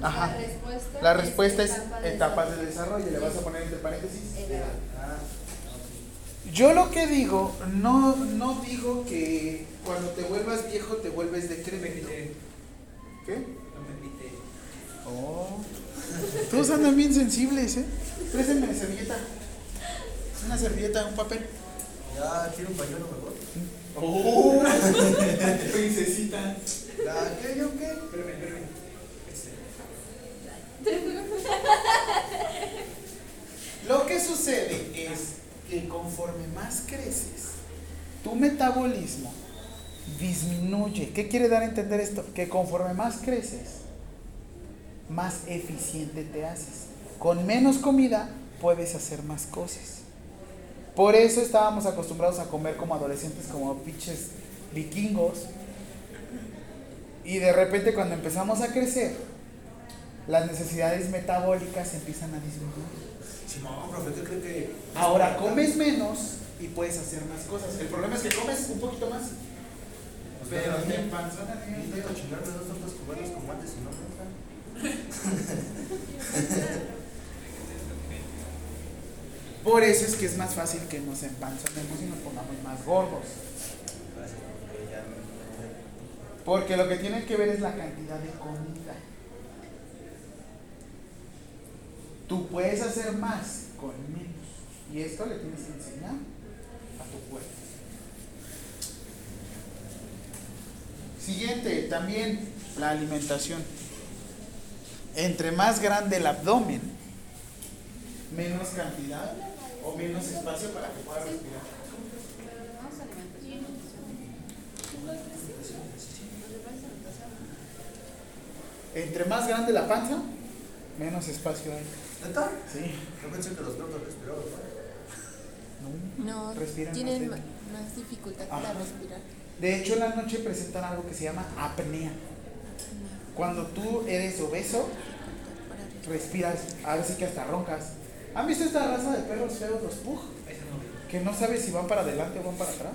Ajá. La respuesta, la respuesta es etapa de etapas del desarrollo. Le vas a poner entre paréntesis. Edad. Ah, Yo lo que digo, no, no digo que cuando te vuelvas viejo te vuelves decrépito. ¿Qué? No. Oh. Todos andan bien sensibles, ¿eh? Préstame servilleta. Una servilleta, un papel. ya tiene un pañuelo mejor. Oh, [LAUGHS] princesita. Ya, ¿qué? ¿Yo qué? Espérame, espérame. Este. Sucede es que conforme más creces, tu metabolismo disminuye. ¿Qué quiere dar a entender esto? Que conforme más creces, más eficiente te haces. Con menos comida puedes hacer más cosas. Por eso estábamos acostumbrados a comer como adolescentes, como pinches vikingos. Y de repente cuando empezamos a crecer, las necesidades metabólicas empiezan a disminuir. Simón, profe, ¿qué cree que.? Ahora comes menos y puedes hacer más cosas. El problema es que comes un poquito más. Pero te empanzonas bien. Intento chingarme dos tortas cubanas como antes y no. [LAUGHS] Por eso es que es más fácil que nos empanzonemos y nos pongamos más gordos. Porque lo que tiene que ver es la cantidad de comida. Tú puedes hacer más con menos. Y esto le tienes que enseñar a tu cuerpo. Siguiente, también la alimentación. Entre más grande el abdomen, menos cantidad o menos espacio para que puedas respirar. Entre más grande la panza, menos espacio hay. ¿Neta? Sí. Yo pensé que los gordos respiraban. ¿no? No, Respiran tienen más dificultad Ajá. para respirar. De hecho, en la noche presentan algo que se llama apnea. Cuando tú eres obeso, respiras, a veces que hasta roncas. ¿Han visto esta raza de perros feos, los pug? Que no sabes si van para adelante o van para atrás.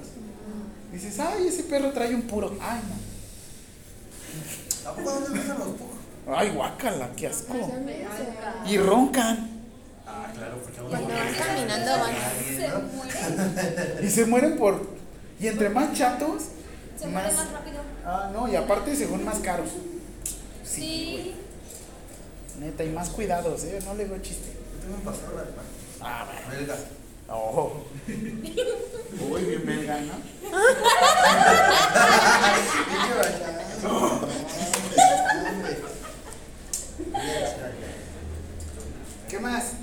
Dices, ay, ese perro trae un puro. Ay, no. ¿A poco dónde los pujos? Ay, guácala, qué asco. Y roncan. Ah, claro, porque Cuando van caminando van Se muere. Y se mueren por. Y entre más chatos, Se muere más rápido. Ah, no, y aparte según más caros. Sí. Neta, y más cuidados, ¿eh? No le veo chiste. Yo tengo un pastor alemán. Ah, bueno. Belga. Oh. Uy, bien belga, ¿no? [LAUGHS] ¿Qué más?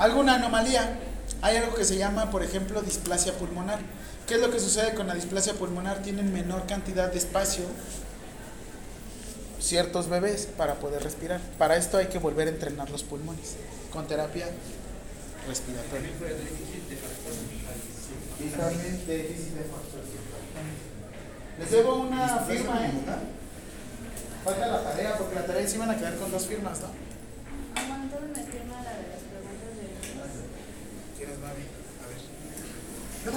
¿Alguna anomalía? Hay algo que se llama, por ejemplo, displasia pulmonar. ¿Qué es lo que sucede con la displasia pulmonar? Tienen menor cantidad de espacio ciertos bebés para poder respirar. Para esto hay que volver a entrenar los pulmones con terapia respiratoria. Les debo una firma, ¿eh? Falta la tarea, porque la tarea se iban a quedar con dos firmas, ¿no? Me firma la de las preguntas de. ¿Quieres, Mavi? A ver. ¿Qué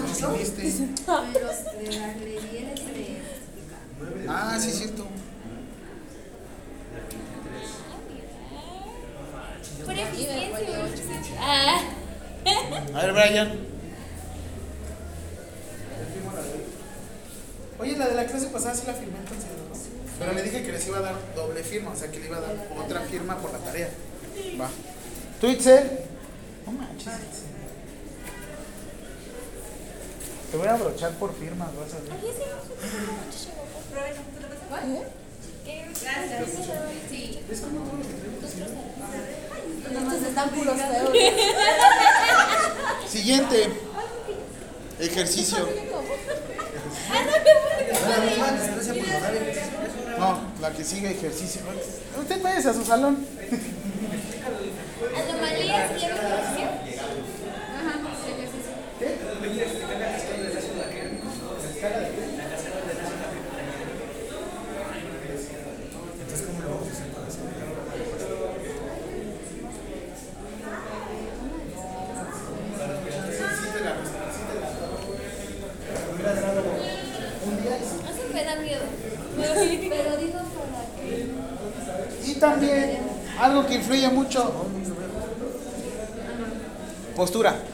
[LAUGHS] Ah, sí, es cierto. Por eficiencia. Ah. A ver, Brian. Oye, la de la clase pasada sí la firmé entonces, ¿no? Pero le dije que les iba a dar doble firma, o sea que le iba a dar otra firma por la tarea. Va. ¿Tú, Itzel? No manches. Itzel. Te voy a abrochar por firmas, vas a ver. Guapo. ¿Eh? ¿Qué? Gracias. Sí. Es como todo lo que traigo. Estos están puros feos. Siguiente. Ejercicio. No, la que sigue ejercicio. Usted váyase a su salón. Anomalías y ejercicio. Ajá, ejercicio. Entonces, ¿cómo lo vamos a. Y también algo que influye mucho. Postura.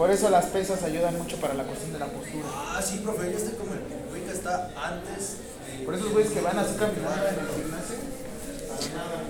Por eso las pesas ayudan mucho para la cuestión de la postura. Ah, sí, profe, yo estoy como el güey que está antes de. Por esos güeyes que van así caminando en el gimnasio. para nada.